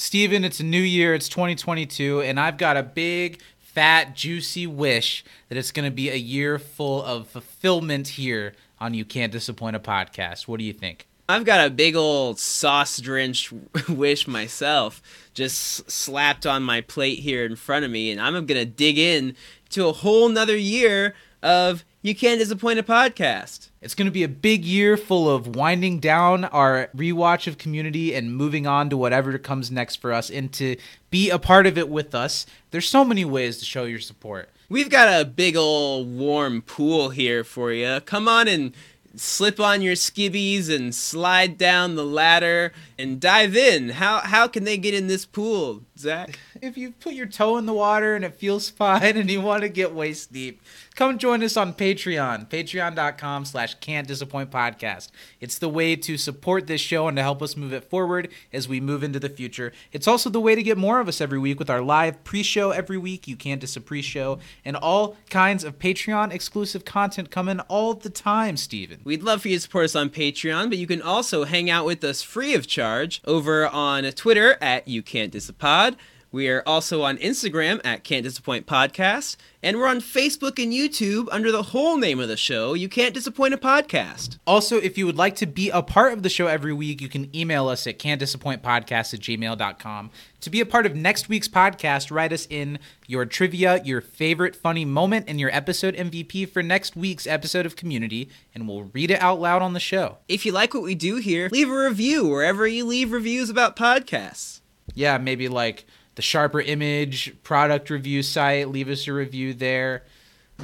Steven, it's a new year, it's 2022, and I've got a big, fat, juicy wish that it's going to be a year full of fulfillment here on You Can't Disappoint a Podcast. What do you think? I've got a big old sauce drenched wish myself, just slapped on my plate here in front of me, and I'm gonna dig in to a whole nother year of You Can't Disappoint a Podcast. It's going to be a big year full of winding down our rewatch of Community and moving on to whatever comes next for us and to be a part of it with us. There's so many ways to show your support. We've got a big old warm pool here for you. Come on and slip on your skibbies and slide down the ladder and dive in. How how can they get in this pool, Zach? If you put your toe in the water and it feels fine and you want to get waist deep, come join us on Patreon, patreon.com slash can't disappoint podcast. It's the way to support this show and to help us move it forward as we move into the future. It's also the way to get more of us every week with our live pre-show every week, You Can't Dis a Pre-Show, and all kinds of Patreon exclusive content coming all the time, Steven. We'd love for you to support us on Patreon, but you can also hang out with us free of charge over on Twitter at You Can't Disapod. We are also on Instagram at Can't Disappoint Podcast, and we're on Facebook and YouTube under the whole name of the show, You Can't Disappoint a Podcast. Also, if you would like to be a part of the show every week, you can email us at can'tdisappointpodcast at gmail.com. To be a part of next week's podcast, write us in your trivia, your favorite funny moment, and your episode MVP for next week's episode of Community, and we'll read it out loud on the show. If you like what we do here, leave a review wherever you leave reviews about podcasts. Yeah, maybe like the Sharper Image product review site. Leave us a review there.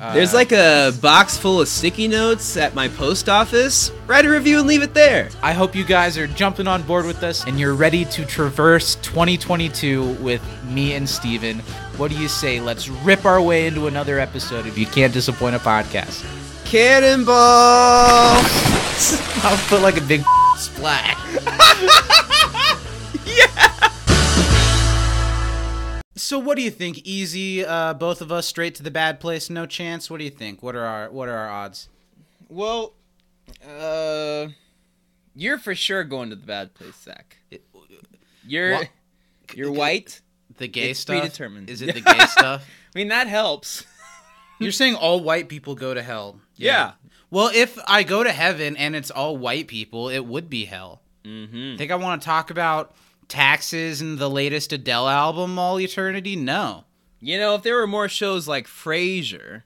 Uh, There's like a box full of sticky notes at my post office. Write a review and leave it there. I hope you guys are jumping on board with us and you're ready to traverse 2022 with me and Steven. What do you say? Let's rip our way into another episode If You Can't Disappoint a Podcast. Cannonball! I'll put like a big splat. So what do you think? Easy, uh, both of us straight to the bad place, no chance. What do you think? What are our what are our odds? Well, uh, you're for sure going to the bad place, Zach. You're What? you're white. The gay It's stuff. predetermined. Is it the gay stuff? I mean that helps. You're saying all white people go to hell. Yeah. Well, if I go to heaven and it's all white people, it would be hell. Mm-hmm. Think I want to talk about taxes and the latest Adele album all eternity? No. You know, if there were more shows like Frasier,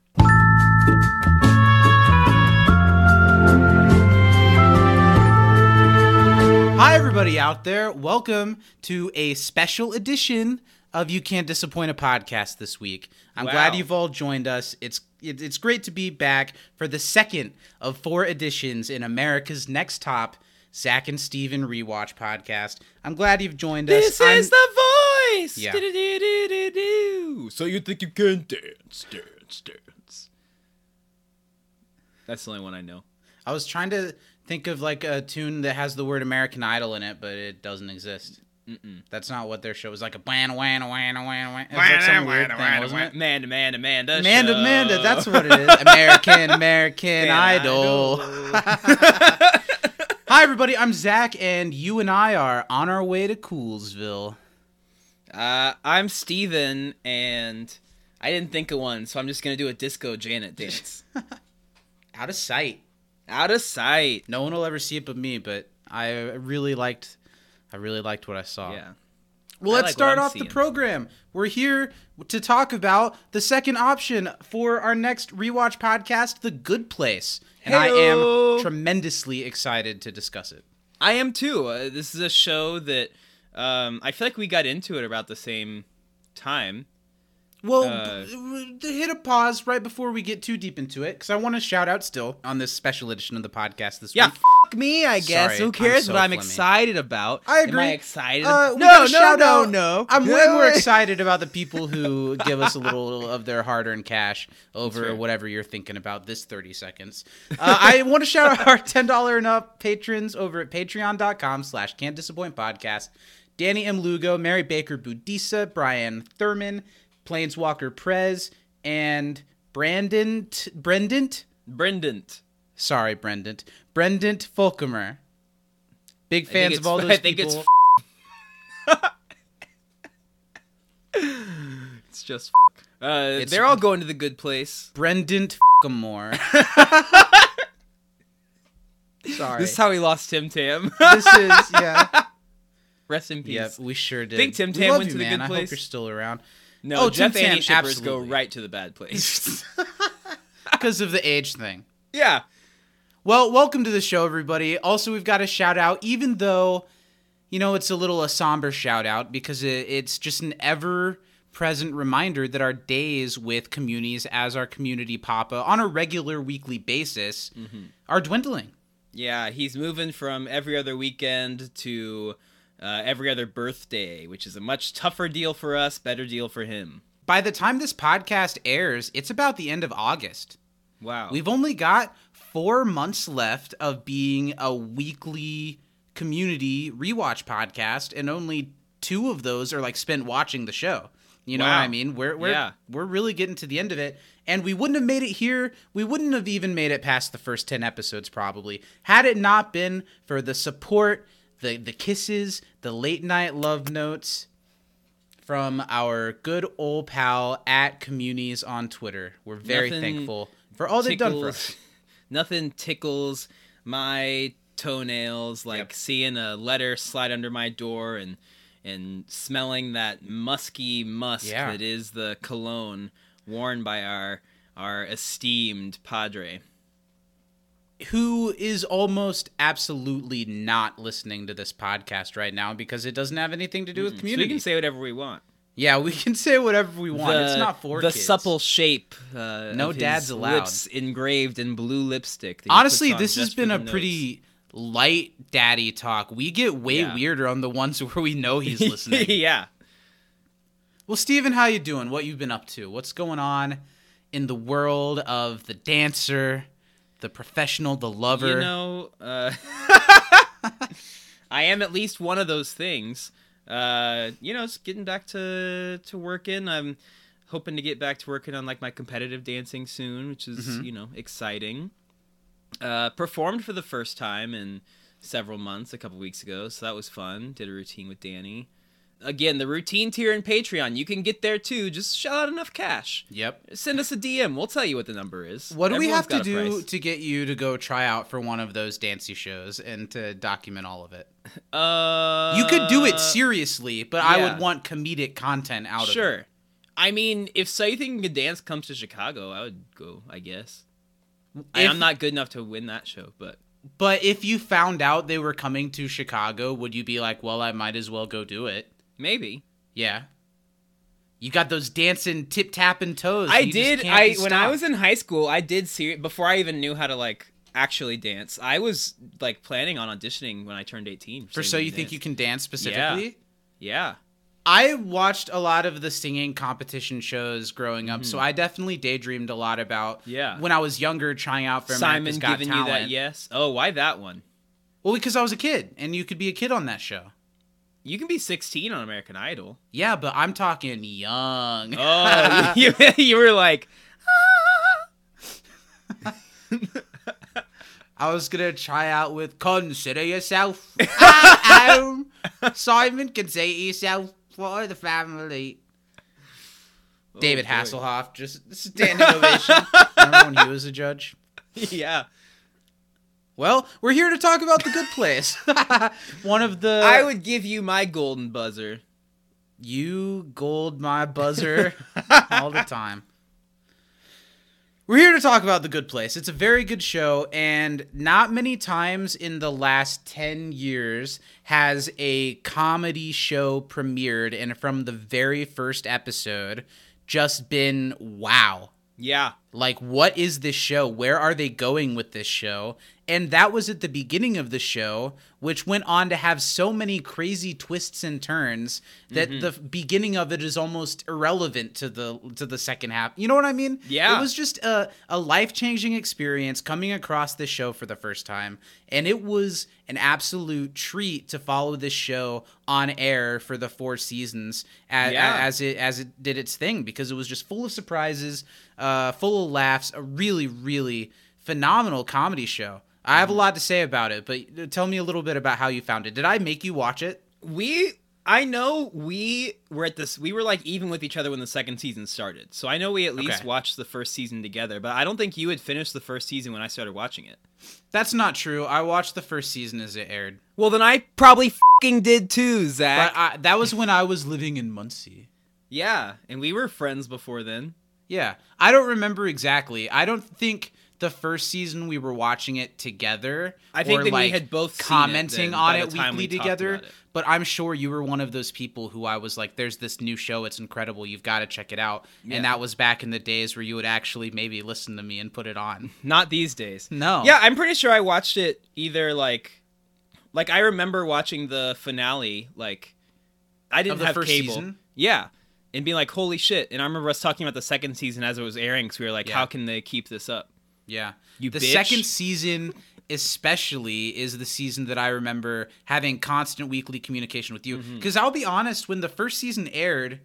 Hi, everybody out there. Welcome to a special edition of You Can't Disappoint a Podcast this week. I'm Wow. glad you've all joined us. It's it, it's great to be back for the second of four editions in America's Next Top Zach and Steven Rewatch podcast. I'm glad you've joined us. this I'm- is the voice. Yeah. So you think you can dance, dance, dance? That's the only one I know. I was trying to think of like a tune that has the word American Idol in it, but it doesn't exist. Mm-mm. That's not what their show was like. A wan wan wan wan wan. It was like some weird thing, wasn't it? That's what it is. American, American Idol. Hi, everybody. I'm Zach, and you and I are on our way to Coolsville. Uh, I'm Steven, and I didn't think of one, so I'm just gonna do a disco Janet dance. Out of sight. Out of sight. No one will ever see it but me, but I really liked. I really liked what I saw. Yeah. Well, let's like start off the program. We're here to talk about the second option for our next rewatch podcast, The Good Place. And I am tremendously excited to discuss it. I am too. Uh, this is a show that um, I feel like we got into it about the same time. Well, Uh, b- b- hit a pause right before we get too deep into it, because I want to shout out still on this special edition of the podcast this Yeah, week. F- me, I guess. Sorry, Who I'm cares so what I'm phlegmy. excited about? I agree. Am I excited? Uh, no, no, no, out- no. I'm way more excited about the people who give us a little of their hard-earned cash over whatever you're thinking about this 30 seconds. Uh, I want to shout out our $10 and up patrons over at patreon.com slash can't disappoint podcast. Danny M. Lugo, Mary Baker Budisa, Brian Thurman, Planeswalker Prez, and Brandon, T- Brendan, Brendan. Sorry, Brendan, Brendan Fulcomer. Big fans of it's- all I those think it's people. just f- uh, It's- they're all going to the good place. Brendan Moore. Sorry. This is how we lost Tim Tam. this is yeah. Rest in peace. Yep, we sure did. I Think Tim We Tam love went you, to the man. good I hope place? you're still around No, Oh, Jeff Tim Tam, shippers go right to the bad place. because of the age thing. yeah. Well, welcome to the show, everybody. Also, we've got a shout out, even though, you know, it's a little a somber shout out because it's just an ever present reminder that our days with communities as our community papa on a regular weekly basis are dwindling. Yeah, he's moving from every other weekend to uh, every other birthday, which is a much tougher deal for us, better deal for him. By the time this podcast airs, it's about the end of August. Wow. We've only got four months left of being a weekly community rewatch podcast, and only two of those are like spent watching the show. You know what I mean? We're we're Yeah. we're really getting to the end of it, and we wouldn't have made it here. We wouldn't have even made it past the first ten episodes probably had it not been for the support, the the kisses, the late night love notes from our good old pal at Communities on Twitter. We're very Nothing thankful for all they've done for us. Nothing tickles my toenails like Yep. seeing a letter slide under my door and and smelling that musky musk Yeah. that is the cologne worn by our our esteemed padre. who is almost absolutely not listening to this podcast right now because it doesn't have anything to do with So we can say whatever we want. Yeah, we can say whatever we want. it's not for the kids. supple shape. Uh, No dads allowed. Lips engraved in blue lipstick. Honestly, this has been a notes. pretty light daddy talk. We get way Yeah. weirder on the ones where we know he's listening. yeah. well, Steven, how you doing? What you've been up to? What's going on in the world of the dancer, the professional, the lover? You know, uh, I am at least one of those things. Uh, you know, just getting back to to working. I'm hoping to get back to working on like my competitive dancing soon, which is Mm-hmm. you know exciting. Uh, performed for the first time in several months a couple weeks ago, so that was fun. Did a routine with Danny. Again, the routine tier in Patreon, you can get there too. Just shell out enough cash. Yep. Send us a DM. We'll tell you what the number is. What do we have to do price. to get you to go try out for one of those dancey shows and to document all of it? Uh, You could do it seriously, but I would want comedic content out of it. Sure. I mean, if So You Think You Can Dance comes to Chicago, I would go, I guess. I'm not good enough to win that show, but But if you found out they were coming to Chicago, would you be like, well, I might as well go do it? Maybe. Yeah. You got those dancing, tip tapping toes. I did. I when I was in high school, I did see before I even knew how to like actually dance. I was like planning on auditioning when I turned 18. for so you think you can dance specifically. Yeah. yeah. I watched a lot of the singing competition shows growing up, so I definitely daydreamed a lot about Mm-hmm. Yeah. when I was younger trying out for Simon America's Got giving Talent. you that yes. Oh, why that one? Well, because I was a kid, and you could be a kid on that show. You can be 16 on American Idol. Yeah, but I'm talking young. Oh, you, you were like, I was gonna try out with "Consider Yourself." Ah, ow. Simon, consider yourself for the family. David Oh, boy. Hasselhoff, just standing ovation. Remember when he was a judge? yeah. Well, we're here to talk about the Good Place. One of the I would give you my golden buzzer. You gold my buzzer all the time. We're here to talk about The Good Place. It's a very good show, and not many times in the last 10 years has a comedy show premiered, and from the very first episode, just been wow. Yeah. Like, what is this show? Where are they going with this show? And that was at the beginning of the show, which went on to have so many crazy twists and turns that Mm-hmm. the beginning of it is almost irrelevant to the to the second half. You know what I mean? Yeah. It was just a, a life changing experience coming across this show for the first time. And it was an absolute treat to follow this show on air for the four seasons as, Yeah. as it as it did its thing because it was just full of surprises, uh, full of laughs, a really, really phenomenal comedy show. I have a mm-hmm. lot to say about it, but tell me a little bit about how you found it. Did I make you watch it? We I know we were at this. We were like even with each other when the second season started. So I know we at least Okay. watched the first season together. But I don't think you had finished the first season when I started watching it. That's not true. I watched the first season as it aired, Well, then I probably fucking did too, Zach. but I, that was when I was living in Muncie. yeah, and we were friends before then. Yeah, I don't remember exactly. I don't think the first season we were watching it together. I think that we had both it commenting then, on it weekly we together. it. But I'm sure you were one of those people who I was like, "There's this new show. It's incredible. You've got to check it out." Yeah. And that was back in the days where you would actually maybe listen to me and put it on. Not these days. No. Yeah, I'm pretty sure I watched it either like, like I remember watching the finale. Like, I didn't have first cable. season? Yeah, and being like, "Holy shit!" And I remember us talking about the second season as it was airing. Because we were like, Yeah. "How can they keep this up?" Yeah. You the bitch. second season especially is the season that I remember having constant weekly communication with you Mm-hmm. cuz I'll be honest when the first season aired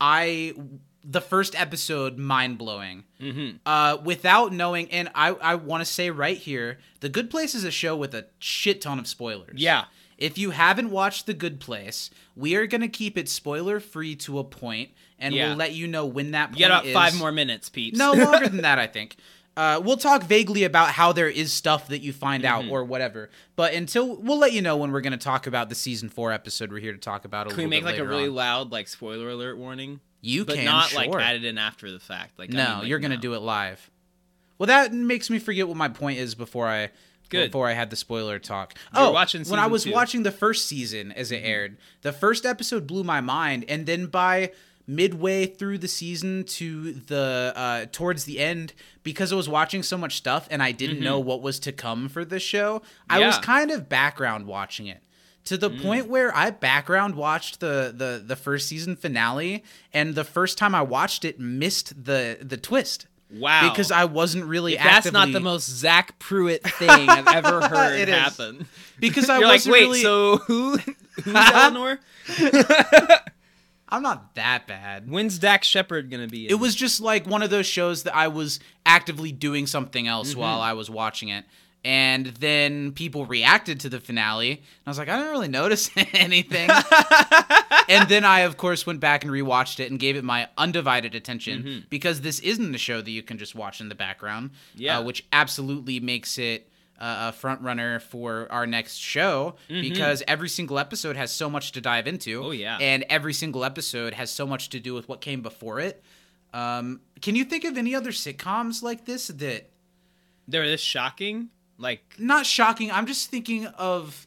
I the first episode mind blowing. Mm-hmm. Uh, without knowing, and I, I want to say right here, The Good Place is a show with a shit ton of spoilers. Yeah. If you haven't watched The Good Place, we are going to keep it spoiler free to a point, and Yeah. we'll let you know when that point You got about is. five more minutes, peeps. No, longer than that, I think. Uh, we'll talk vaguely about how there is stuff that you find out Mm-hmm. or whatever. But until we'll let you know when we're going to talk about the season four episode. We're here to talk about. A little bit can we make like a really on. loud like spoiler alert warning? You but can not sure. like added in after the fact. Like I no, mean, like, you're gonna no. do it live. Well, that makes me forget what my point is before I Good. before I had the spoiler talk. You're oh, watching when I was two. Mm-hmm. watching the first season as it aired, the first episode blew my mind, and then by midway through the season to the uh towards the end because I was watching so much stuff and I didn't know what was to come for this show I was Mm-hmm. Yeah. Mm. kind of background watching it to the point where I background watched the, the the first season finale and the first time I watched it missed the the twist Wow. because I wasn't really If that's not the most Zach Pruitt thing I've ever heard is. happen. because I You're like, wasn't wait, really so who? Who's Eleanor? I'm not that bad. When's Dax Shepard gonna be? In? It was just like one of those shows that I was actively doing something else Mm-hmm. while I was watching it. And then people reacted to the finale. And I was like, I didn't really notice anything. and then I, of course, went back and rewatched it and gave it my undivided attention Mm-hmm. because this isn't a show that you can just watch in the background. Yeah. Uh, which absolutely makes it uh, a front runner for our next show because every single episode has so much to dive into. Mm-hmm. Oh, yeah. And every single episode has so much to do with what came before it. Um, can you think of any other sitcoms like this that They're this shocking. Like not shocking? I'm just thinking of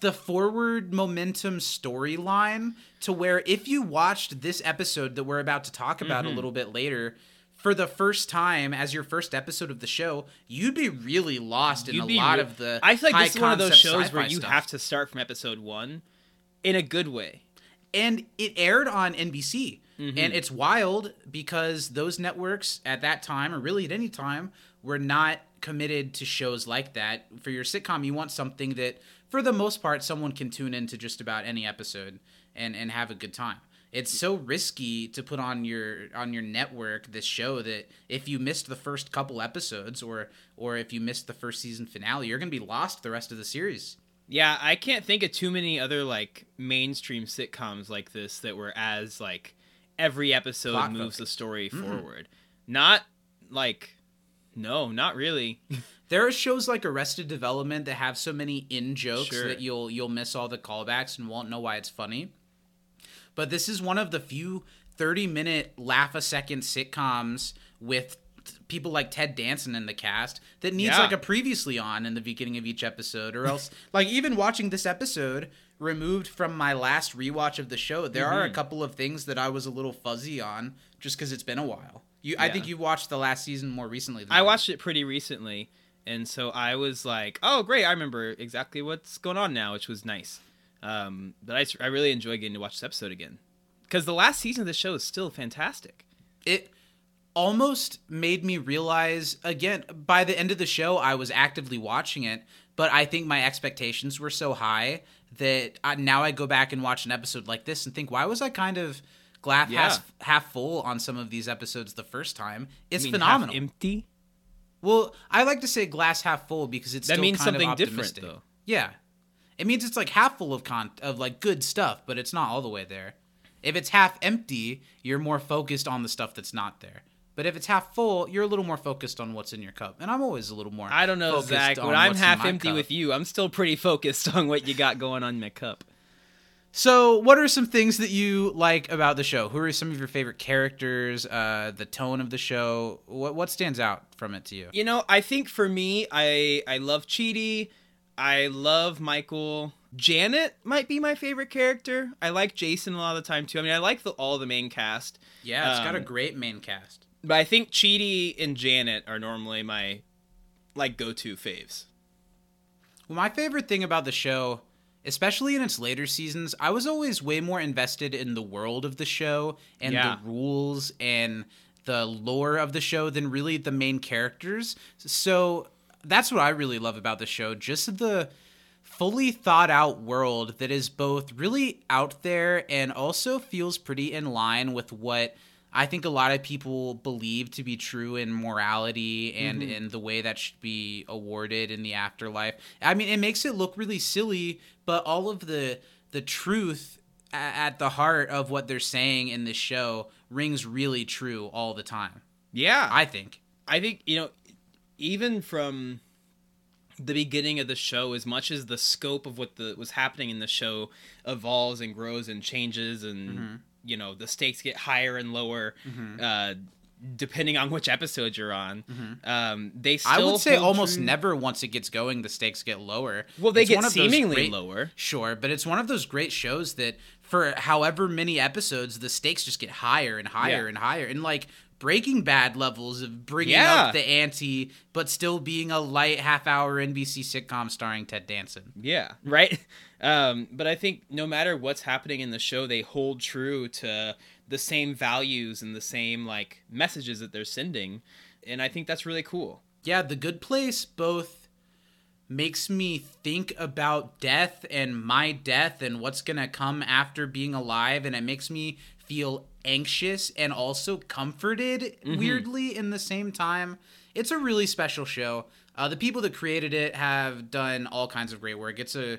the forward momentum storyline to where if you watched this episode that we're about to talk about Mm-hmm. a little bit later for the first time as your first episode of the show, you'd be really lost in you'd a lot re- of the I feel like this is one of those shows where you stuff. have to start from episode one, in a good way. and it aired on NBC. Mm-hmm. And it's wild because those networks at that time, or really at any time, were not committed to shows like that. For your sitcom, you want something that, for the most part, someone can tune into just about any episode and, and have a good time. It's so risky to put on your on your network this show that if you missed the first couple episodes or or if you missed the first season finale, you're gonna be lost the rest of the series. Yeah, I can't think of too many other like mainstream sitcoms like this that were as like every episode Plot moves the story mm-hmm. forward. Not like no, not really. There are shows like Arrested Development that have so many in jokes Sure. that you'll you'll miss all the callbacks and won't know why it's funny. But this is one of the few 30 minute laugh a second sitcoms with people like Ted Danson in the cast that needs Yeah. like a previously on in the beginning of each episode or else like even watching this episode removed from my last rewatch of the show there are a Mm-hmm. couple of things that I was a little fuzzy on just cuz it's been a while. You I think you watched the last season more recently than I watched it pretty recently, and so I was like, "Oh, great! I remember exactly what's going on now," which was nice. Um, but I really enjoy getting to watch this episode again because the last season of the show is still fantastic. it almost made me realize again by the end of the show i was actively watching it but i think my expectations were so high that I, now i go back and watch an episode like this and think why was i kind of glass Yeah. half, half full on some of these episodes the first time it's I phenomenal empty. well i like to say glass half full because it's That still means kind of something different, though. yeah it means it's like half full of con of like good stuff, but it's not all the way there. If it's half empty, you're more focused on the stuff that's not there. But if it's half full, you're a little more focused on what's in your cup. And I'm always a little more. I don't know, Zach. When I'm half empty cup. with you, I'm still pretty focused on what you got going on in my cup. So, what are some things that you like about the show? Who are some of your favorite characters? Uh, the tone of the show. What what stands out from it to you? You know, I think for me, I I love Chidi. I love Michael. Janet might be my favorite character. I like Jason a lot of the time too. I mean, I like the, all the main cast, Yeah, it's got a Um, great main cast. but I think Chidi and Janet are normally my like go-to faves. Well, my favorite thing about the show, especially in its later seasons, I was always way more invested in the world of the show and Yeah. the rules and the lore of the show than really the main characters. So that's what I really love about the show. Just the fully thought out world that is both really out there and also feels pretty in line with what I think a lot of people believe to be true in morality and mm-hmm. in the way that should be awarded in the afterlife. I mean, it makes it look really silly, but all of the the truth at the heart of what they're saying in this show rings really true all the time. Yeah, I think. I think you know, even from the beginning of the show, as much as the scope of what the was happening in the show evolves and grows and changes, and Mm-hmm. you know the stakes get higher and lower, uh, depending on which episode you're on. Um, they still Mm-hmm. I would say almost true- never once it gets going, the stakes get lower. Well, they It's get one of seemingly great- lower. Sure, but it's one of those great shows that for however many episodes, the stakes just get higher and higher Yeah. and higher, and like Breaking Bad levels of bringing Yeah. up the ante, but still being a light half-hour NBC sitcom starring Ted Danson. Yeah, right. Um, but I think no matter what's happening in the show, they hold true to the same values and the same like messages that they're sending, and I think that's really cool. Yeah, The Good Place both makes me think about death and my death and what's going to come after being alive and it makes me feel anxious and also comforted weirdly in the same time. It's a really special show. Uh, the people that created it have done all kinds of great work. It's a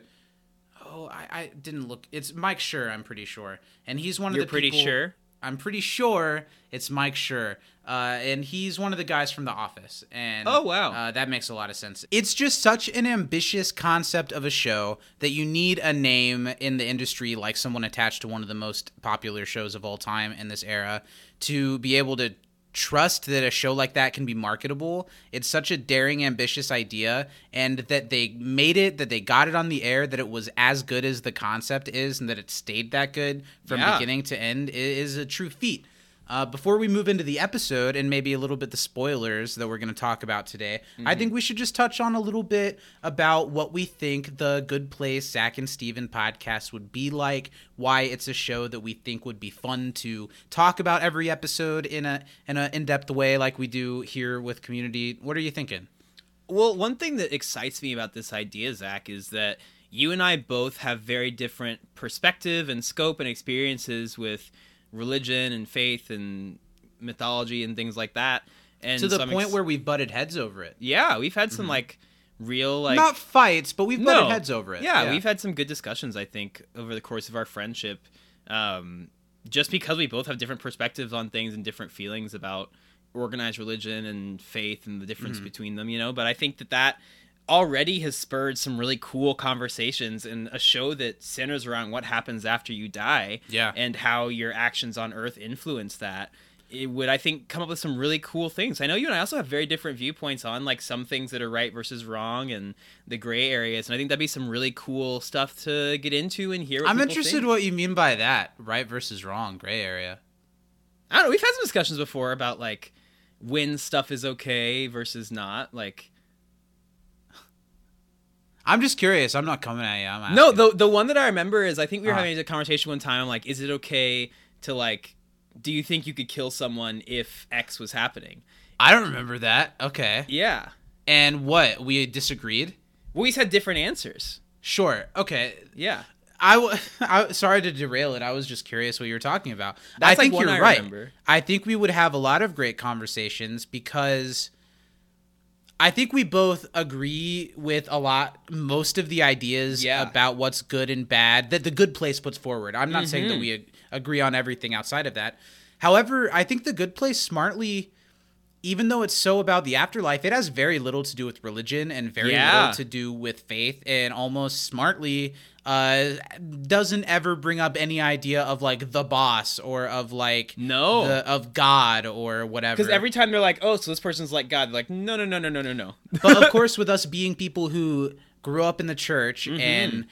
oh, I, I didn't look. It's Mike Schur I'm pretty sure, and he's one of You're the pretty people- sure? I'm pretty sure it's Mike Schur, uh, and he's one of the guys from The Office. And Oh, wow. uh, that makes a lot of sense. It's just such an ambitious concept of a show that you need a name in the industry, like someone attached to one of the most popular shows of all time in this era, to be able to trust that a show like that can be marketable. It's such a daring, ambitious idea, and that they made it, that they got it on the air, that it was as good as the concept is, and that it stayed that good from Yeah. beginning to end is a true feat. Uh, before we move into the episode and maybe a little bit the spoilers that we're going to talk about today, I think we should just touch on a little bit about what we think the Good Place Zach and Steven podcast would be like, why it's a show that we think would be fun to talk about every episode in a in an in depth way, like we do here with Community. What are you thinking? Well, one thing that excites me about this idea, Zach, is that you and I both have very different perspective and scope and experiences with religion and faith and mythology and things like that. And to the so point ex- where we've butted heads over it. yeah, we've had some like real like Not fights, but we've butted No. heads over it. Yeah, we've had some good discussions, I think, over the course of our friendship. Um, just because we both have different perspectives on things and different feelings about organized religion and faith and the difference Mm-hmm. between them, you know. But I think that that already has spurred some really cool conversations and a show that centers around what happens after you die Yeah. and how your actions on earth influence that it would i think come up with some really cool things i know you and i also have very different viewpoints on like some things that are right versus wrong and the gray areas and i think that'd be some really cool stuff to get into and hear I'm interested think. what you mean by that, right versus wrong, gray area. i don't know we've had some discussions before about like when stuff is okay versus not like I'm just curious. I'm not coming at you. I'm no the the one that i remember is i think we were Ah. having a conversation one time like is it okay to like do you think you could kill someone if x was happening I don't remember that. Okay. yeah And what? We disagreed? we always had different answers Sure. Okay. yeah I, w- I sorry to derail it. I was just curious what you were talking about. That's, I like, think one you're I right. remember. I think we would have a lot of great conversations because I think we both agree with a lot, most of the ideas Yeah. about what's good and bad that the good place puts forward. I'm not saying that mm-hmm. we ag- agree on everything outside of that. However, I think the good place smartly, even though it's so about the afterlife, it has very little to do with religion and very Yeah. little to do with faith, and almost smartly uh, doesn't ever bring up any idea of like the boss or of like No. the, of God or whatever. Because every time they're like, "Oh, so this person's like God," they're like, "No, no, no, no, no, no, no." but of course, with us being people who grew up in the church Mm-hmm. and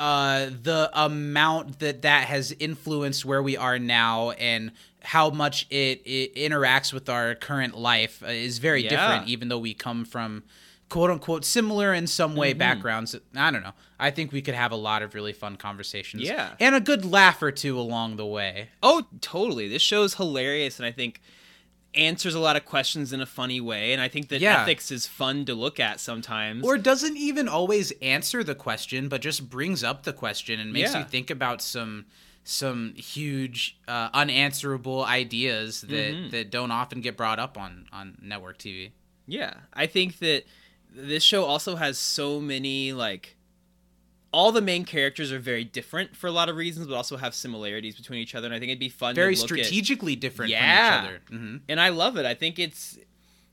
uh, the amount that that has influenced where we are now and how much it, it interacts with our current life uh, is very Yeah. different, even though we come from quote unquote similar in some way Mm-hmm. backgrounds. I don't know. I think we could have a lot of really fun conversations. Yeah. And a good laugh or two along the way. Oh, totally. This show's hilarious, and I think answers a lot of questions in a funny way. And I think that Yeah. ethics is fun to look at sometimes. or doesn't even always answer the question but just brings up the question and makes Yeah. you think about some some huge uh, unanswerable ideas that Mm-hmm. that don't often get brought up on on network TV. Yeah, I think that this show also has so many like all the main characters are very different for a lot of reasons, but also have similarities between each other. And I think it'd be fun Very to look at. strategically different Yeah. from each other. hmm And I love it. I think it's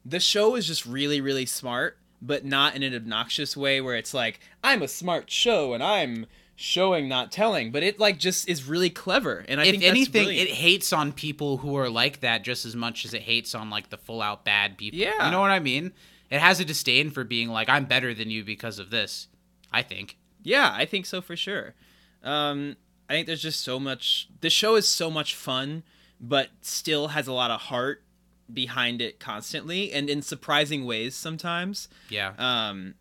the show is just really, really smart, but not in an obnoxious way where it's like I'm a smart show and I'm showing, not telling. But it like just is really clever. And I If think that's anything, it hates on people who are like that just as much as it hates on like the full out bad people. Yeah. You know what I mean? It has a disdain for being like, I'm better than you because of this. I think. Yeah, I think so for sure. Um, I think there's just so much. The show is so much fun, but still has a lot of heart behind it constantly, and in surprising ways sometimes. Yeah. Um,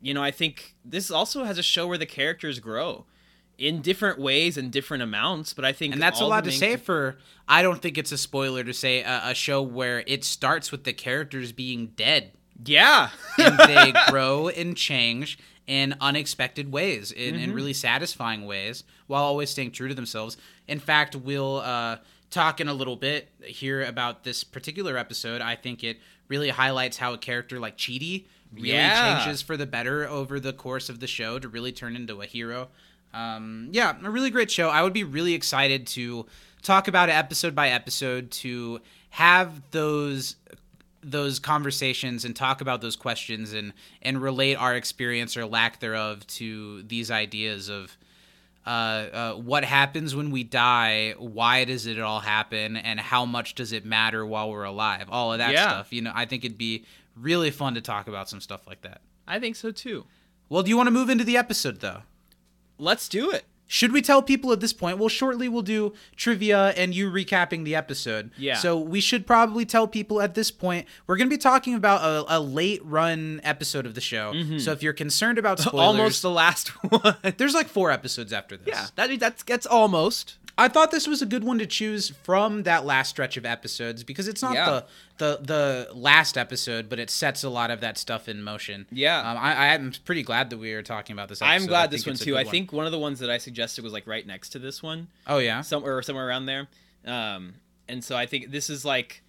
you know, I think this also has a show where the characters grow in different ways and different amounts. But I think, And that's a lot to say for. I don't think it's a spoiler to say a, a show where it starts with the characters being dead Yeah, and they grow and change in unexpected ways, in, Mm-hmm. in really satisfying ways, while always staying true to themselves. In fact, we'll uh, talk in a little bit here about this particular episode. I think it really highlights how a character like Chidi really Yeah. changes for the better over the course of the show to really turn into a hero. Um, yeah, a really great show. I would be really excited to talk about it episode by episode to have those those conversations and talk about those questions and and relate our experience or lack thereof to these ideas of uh, uh, what happens when we die, why does it all happen, and how much does it matter while we're alive? All of that Yeah. stuff. You know, I think it'd be really fun to talk about some stuff like that. I think so too. Well, do you want to move into the episode though? Let's do it. Should we tell people at this point? Well, shortly we'll do trivia and you recapping the episode. Yeah. So we should probably tell people at this point we're going to be talking about a, a late run episode of the show. So if you're concerned about spoilers, Mm-hmm. Almost the last one. there's like four episodes after this. yeah, that that's that's almost. I thought this was a good one to choose from that last stretch of episodes because it's not Yeah. the, the the last episode, but it sets a lot of that stuff in motion. Yeah. um, I, I'm pretty glad that we are talking about this. Episode. I'm glad this one too. I think one of the ones that I suggested was like right next to this one, Oh yeah. somewhere or somewhere around there. Um, and so I think this is like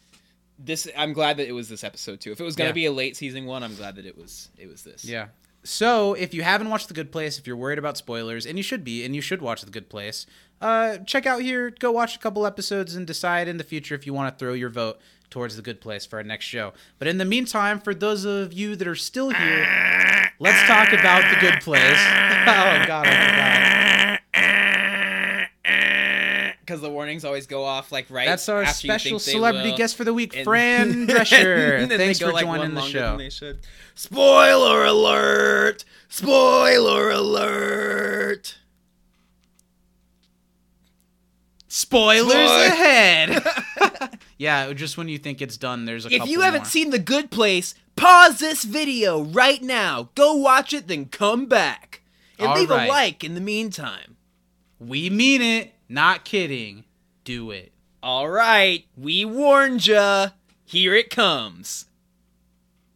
this. I'm glad that it was this episode too. If it was gonna Yeah. be a late season one, I'm glad that it was it was this. Yeah. So, if you haven't watched The Good Place, if you're worried about spoilers, and you should be, and you should watch The Good Place, uh, check out here, go watch a couple episodes, and decide in the future if you want to throw your vote towards The Good Place for our next show. But in the meantime, for those of you that are still here, let's talk about The Good Place. oh, God. Because the warnings always go off like right. That's our after you think special celebrity guest for the week, And- Fran Drescher. Thanks for like, joining the show. than they should. Spoiler alert! Spoiler alert! Spoilers Spoil- ahead. yeah, just when you think it's done, there's a If you haven't more. seen The Good Place, pause this video right now. Go watch it, then come back. And All leave right. a like in the meantime. We mean it, not kidding. Do it. All right, we warned ya. Here it comes.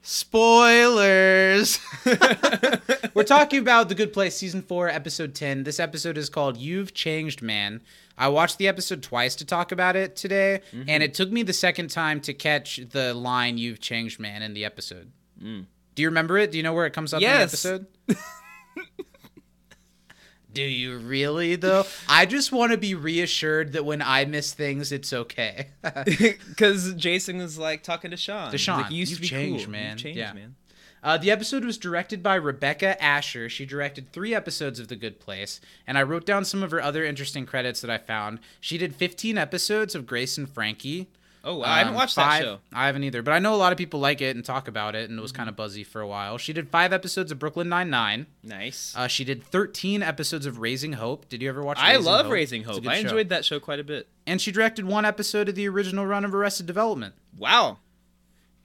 Spoilers. We're talking about The Good Place season 4 episode 10. This episode is called You've Changed Man. I watched the episode twice to talk about it today, and it took me the second time to catch the line You've Changed Man in the episode. Mm. Do you remember it? Do you know where it comes up Yes. in the episode? Do you really though? I just want to be reassured that when I miss things, it's okay. Because Jason was like talking to Shawn. To Shawn, like, you used "You've to be changed, cool. man." You've changed, Yeah. man. Uh, the episode was directed by Rebecca Asher. She directed three episodes of The Good Place, and I wrote down some of her other interesting credits that I found. She did 15 episodes of Grace and Frankie. Oh, wow. I haven't Um, watched five- that show. I haven't either, but I know a lot of people like it and talk about it, and it was kind of buzzy for a while. She did five episodes of Brooklyn Nine Nine. Nice. Uh, she did 13 episodes of Raising Hope. Did you ever watch? I love Hope? Raising Hope. I show. enjoyed that show quite a bit. And she directed one episode of the original run of Arrested Development. Wow.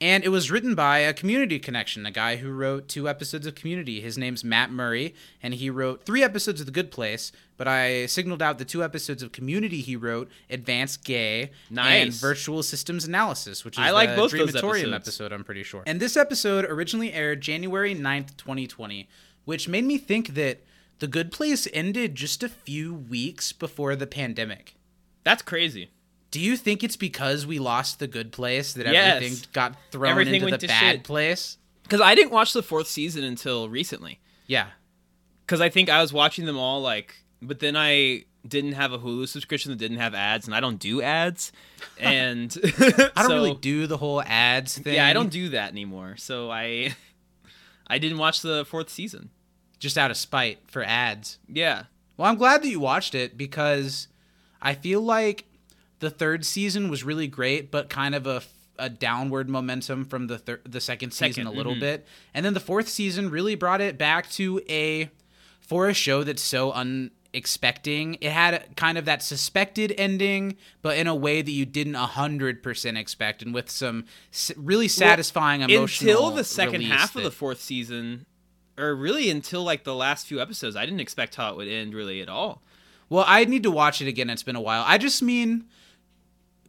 And it was written by a Community Connection, a guy who wrote two episodes of Community. His name's Matt Murray, and he wrote three episodes of The Good Place. But I signaled out the two episodes of Community he wrote, Advanced Gay and Virtual Systems Analysis, which is I like the both Dreamatorium episode, I'm pretty sure. And this episode originally aired January 9th, 2020, which made me think that The Good Place ended just a few weeks before the pandemic. That's crazy. Do you think it's because we lost the good place that Yes. everything got thrown Everything into the bad shit. place? Because I didn't watch the fourth season until recently. Yeah. Because I think I was watching them all, like, but then I didn't have a Hulu subscription that didn't have ads, and I don't do ads. And I don't really do the whole ads thing. Yeah, I don't do that anymore. So I, I didn't watch the fourth season. just out of spite for ads. Yeah. Well, I'm glad that you watched it because I feel like the third season was really great, but kind of a, a downward momentum from the thir- the second season Second, a little mhm. bit, and then the fourth season really brought it back to a for a show that's so unexpecting. It had kind of that suspected ending, but in a way that you didn't hundred percent expect, and with some s- really satisfying emotional. until the second half of the fourth season, or really until like the last few episodes, I didn't expect how it would end really at all. Well, I need to watch it again. It's been a while. I just mean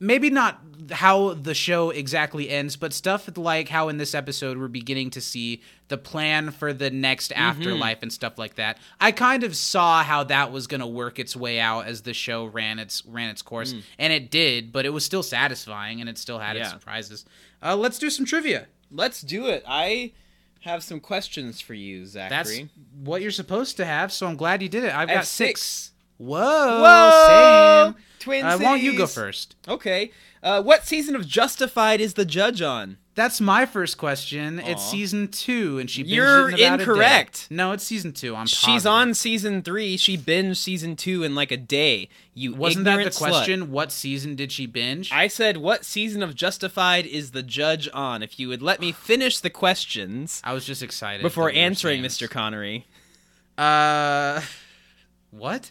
maybe not how the show exactly ends, but stuff like how in this episode we're beginning to see the plan for the next afterlife and stuff like that. I kind of saw how that was going to work its way out as the show ran its ran its course, and it did, but it was still satisfying and it still had its surprises. Uh, let's do some trivia. Let's do it. I have some questions for you, Zachary. That's what you're supposed to have, so I'm glad you did it. I've got six. six. Whoa, Whoa! same. Twin Uh, why don't you go first? Okay. Uh, what season of Justified is the judge on? That's my first question. It's season two, and she binged You're it in about a day. incorrect. No, it's season two. I'm She's positive. on season three. She binged season two in like a day. You Wasn't that the ignorant slut. question? What season did she binge? I said, what season of Justified is the judge on? If you would let me finish the questions I was just excited before that we were answering, Mr. Connery. Uh, what?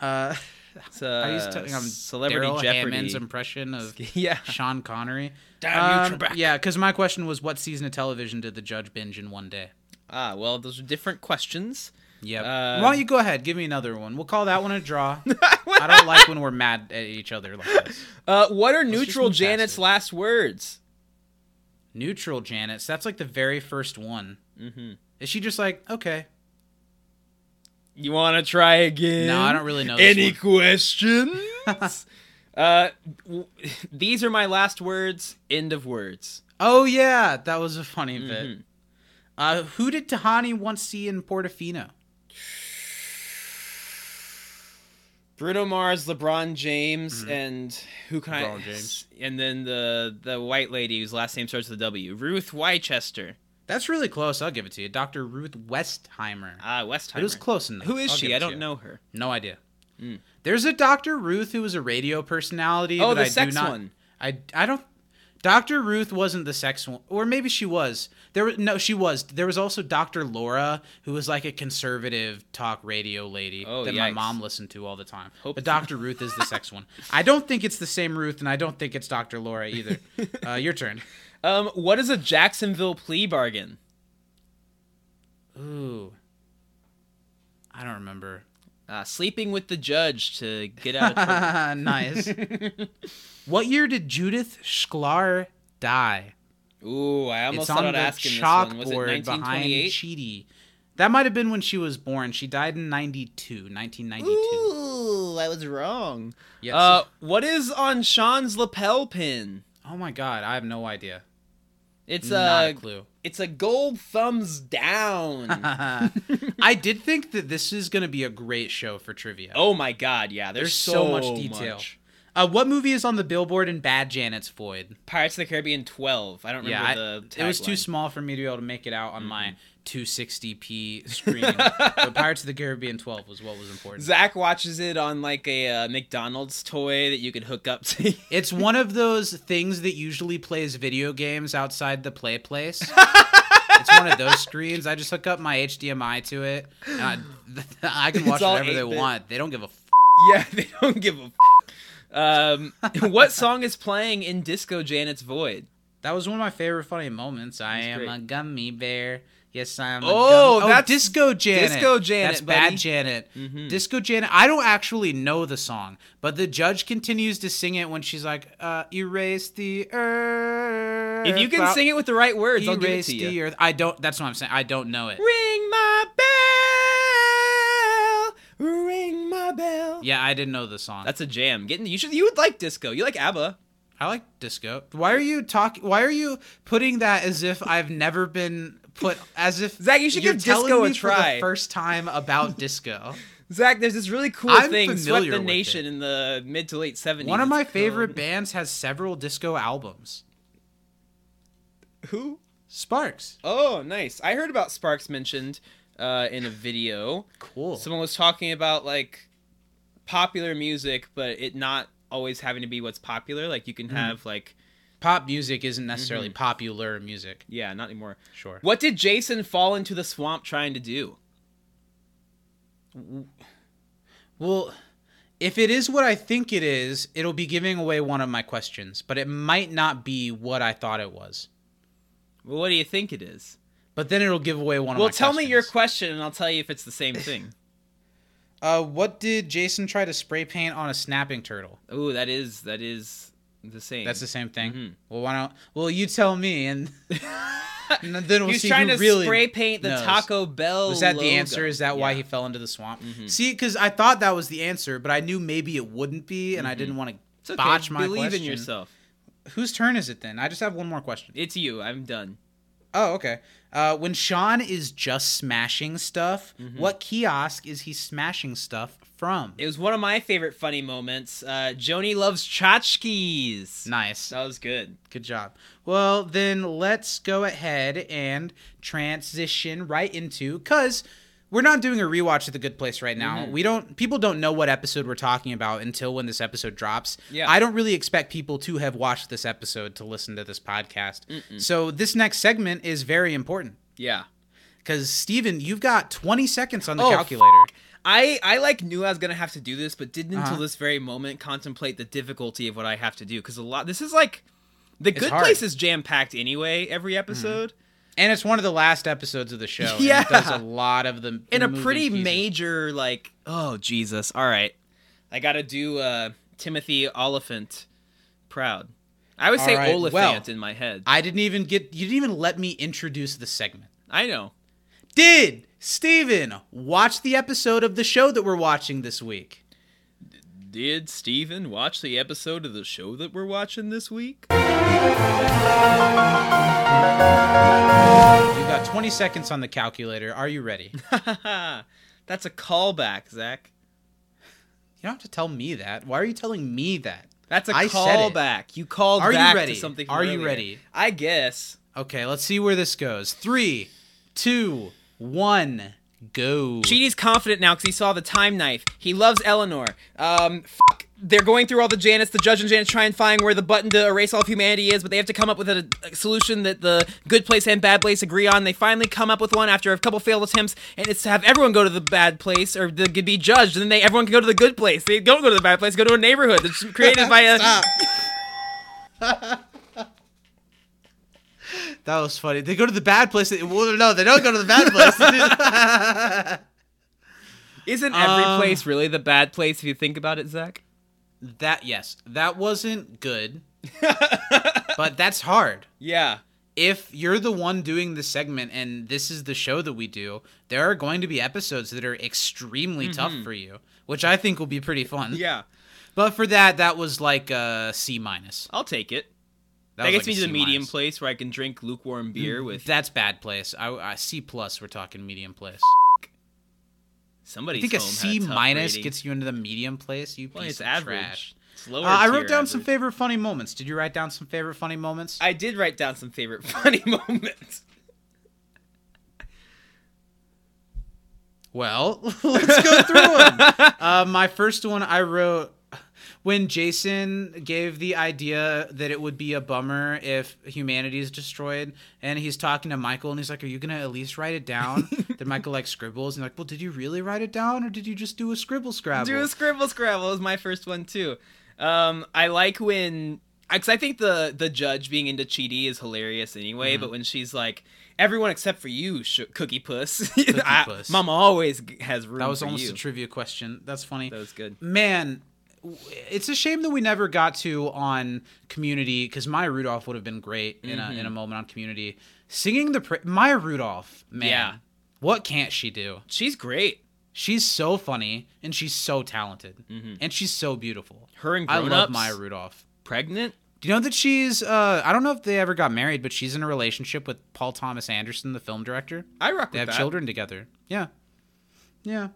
Uh, uh, are you telling I'm Celebrity Darrell Jeopardy. Hammond's impression of yeah. Sean Connery? Damn you, Um, Trebek. yeah, because my question was, what season of television did the judge binge in one day? Ah, well, those are different questions. Yep. Uh, Why don't you go ahead? Give me another one. We'll call that one a draw. I don't like when we're mad at each other like this. Uh, what are just neutral Janet's faster. last words? Neutral Janet's. That's like the very first one. Mm-hmm. Is she just like okay? You want to try again? No, I don't really know. This Any one. questions? uh, w- these are my last words. End of words. Oh yeah, that was a funny bit. Mhm. Uh, who did Tahani once see in Portofino? Bruno Mars, LeBron James, and who can I? Mm-hmm. LeBron James. And then the the white lady whose last name starts with a W, Ruth Wychester. That's really close. I'll give it to you, Dr. Ruth Westheimer. Ah, Westheimer. It was close enough. Who is I'll she? I don't you. know her. No idea. Mm. There's a Dr. Ruth who was a radio personality. Oh, but the I sex do not, one. I I don't. Dr. Ruth wasn't the sex one, or maybe she was. There was no, she was. There was also Dr. Laura, who was like a conservative talk radio lady Oh, that my mom listened to all the time. Hope but Dr. Ruth is the sex one. I don't think it's the same Ruth, and I don't think it's Dr. Laura either. Uh, your turn. Um, what is a Jacksonville plea bargain? Ooh, I don't remember. Uh, sleeping with the judge to get out of trouble. nice. what year did Judith Shklar die? Ooh, I almost it's thought on I'd the ask him this one. Was it chalkboard behind 1928? Chidi. That might have been when she was born. She died in 92, 1992. Ooh, I was wrong. Yes. Uh, what is on Shawn's lapel pin? Oh my god, I have no idea. It's Not a a clue. it's a gold thumbs down. I did think that this is going to be a great show for trivia. oh my god, yeah. There's, There's so much detail. much. Uh, what movie is on the billboard in Bad Janet's Void? Pirates of the Caribbean 12. I don't remember Yeah, I- the it was too small for me to be able to make it out on my 260p screen. but Pirates of the Caribbean 12 was what was important. Zach watches it on like a uh, McDonald's toy that you could hook up to. It's one of those things that usually plays video games outside the play place. it's one of those screens. I just hook up my HDMI to it. and I, I can watch whatever they 8-bit. want. They don't give a. F- yeah, they don't give a. F- um, what song is playing in Disco Janet's Void? that was one of my favorite funny moments. I am great. a gummy bear. Yes, I am. Oh, gummy- that's Disco Janet. Disco Janet, That's buddy. bad Janet. Mhm. Disco Janet. I don't actually know the song, but the judge continues to sing it when she's like, uh, "Erase the earth." If you can Well, sing it with the right words, I'll give it erase to the you. earth. I don't. That's what I'm saying. I don't know it. Ring my bell, ring my bell. Yeah, I didn't know the song. That's a jam. Getting you should you would like disco. You like ABBA. I like disco. Why are you talking? Why are you putting that as if I've never been put as if Zach, you should you're give telling disco a me for try. the first time about disco. Zach, there's this really cool I'm thing swept familiar the with nation it. in the mid to late 70s. One of my It's favorite called- bands has several disco albums. Who? Sparks. Oh, nice. I heard about Sparks mentioned uh, in a video. Cool. Someone was talking about like popular music, but it not always having to be what's popular. Like you can Mm-hmm. have like Pop music isn't necessarily Mm-hmm. popular music. yeah, not anymore. Sure. What did Jason fall into the swamp trying to do? Well, if it is what I think it is, it'll be giving away one of my questions, but it might not be what I thought it was. Well, what do you think it is? But then it'll give away one of Well, my tell me your question and I'll tell you if it's the same thing. Uh, what did Jason try to spray paint on a snapping turtle? Ooh, that is that is the same. That's the same thing. Mhm. Well, why don't? Well, you tell me, and, and then we'll he was see trying who to really spray paint the knows. Taco Bell. Was that the answer? Is that why he fell into the swamp? Mhm. See, because I thought that was the answer, but I knew maybe it wouldn't be, and I Mhm. didn't want to okay. botch my Believe question. in yourself. Whose turn is it then? I just have one more question. It's you. I'm done. Oh, okay. Uh, when Shawn is just smashing stuff, Mm-hmm. what kiosk is he smashing stuff from? It was one of my favorite funny moments. Uh, Joni loves tchotchkes. Nice. That was good. Good job. Well, then let's go ahead and transition right into because we're not doing a rewatch of The Good Place right now. Mhm. We don't. People don't know what episode we're talking about until when this episode drops. Yeah. I don't really expect people to have watched this episode to listen to this podcast. So this next segment is very important Yeah. because Steven, you've got 20 seconds on the Oh, calculator. I, I like knew I was gonna have to do this, but didn't Uh-huh. until this very moment contemplate the difficulty of what I have to do because a lot. This is like the Good hard. Place is jam packed anyway. Every episode And it's one of the last episodes of the show. and Yeah. it does a lot of the in a pretty pieces. major like. Oh Jesus! All right, I got to do uh, Timothy Olyphant proud. I would All say right, Olyphant well- in my head. I didn't even get. You didn't even let me introduce the segment. I know. Did Steven watch the episode of the show that we're watching this week? Did Steven watch the episode of the show that we're watching this week? You got 20 seconds on the calculator. Are you ready? That's a callback, Zach. You don't have to tell me that. Why are you telling me that? That's a I said it. callback. You called Are you ready? to something. Are you earlier. ready? I guess. Okay, let's see where this goes. Three, two, one, go. Chidi's confident now because he saw the time knife. He loves Eleanor. Um, fuck. They're going through all the Janets. The judge and Janet try and find where the button to erase all of humanity is, but they have to come up with a, a solution that the good place and bad place agree on. They finally come up with one after a couple failed attempts, and it's to have everyone go to the bad place or the, be judged, and then they everyone can go to the good place. They don't go to the bad place, go to a neighborhood that's created by a. That was funny. They go to the bad place. Well, no, they don't go to the bad place. Isn't every Um, place really the bad place if you think about it, Zach? that yes, that wasn't good, but that's hard. Yeah. if you're the one doing the segment and this is the show that we do, there are going to be episodes that are extremely tough for you, which I think will be pretty fun. Yeah. But for that, that was like a C minus. I'll take it. That, That gets like me to the medium minus. place where I can drink lukewarm beer with That's bad place. I, I C plus. We're talking medium place. somebody. I think a had minus rating. gets you into the medium place. You Well, piece it's of average. trash. It's lower Uh, I wrote down some favorite funny moments. Did you write down some favorite funny moments? I did write down some favorite funny moments. Well, let's go through them. uh, my first one I wrote when Jason gave the idea that it would be a bummer if humanity is destroyed, and he's talking to Michael, and he's like, "Are you gonna at least write it down?" then Michael like scribbles, and like, "Well, did you really write it down, or did you just do a scribble scrabble?" Do a scribble scrabble is my first one too. Um, I like when because I think the the judge being into Chidi is hilarious anyway. Mm-hmm. But when she's like, "Everyone except for you, sh- Cookie Puss," I- Puss. Mama always has room. that was almost you. a trivia question. That's funny. That was good. man it's a shame that we never got to on community because maya rudolph would have been great in, a, in a moment on community. Singing the pra- maya rudolph man Yeah. what can't she do? She's great. she's so funny and she's so talented and she's so beautiful. Her and i love maya rudolph. pregnant. do you know that she's uh i don't know if they ever got married but she's in a relationship with paul thomas anderson the film director? I rock they have that. children together. Yeah. Yeah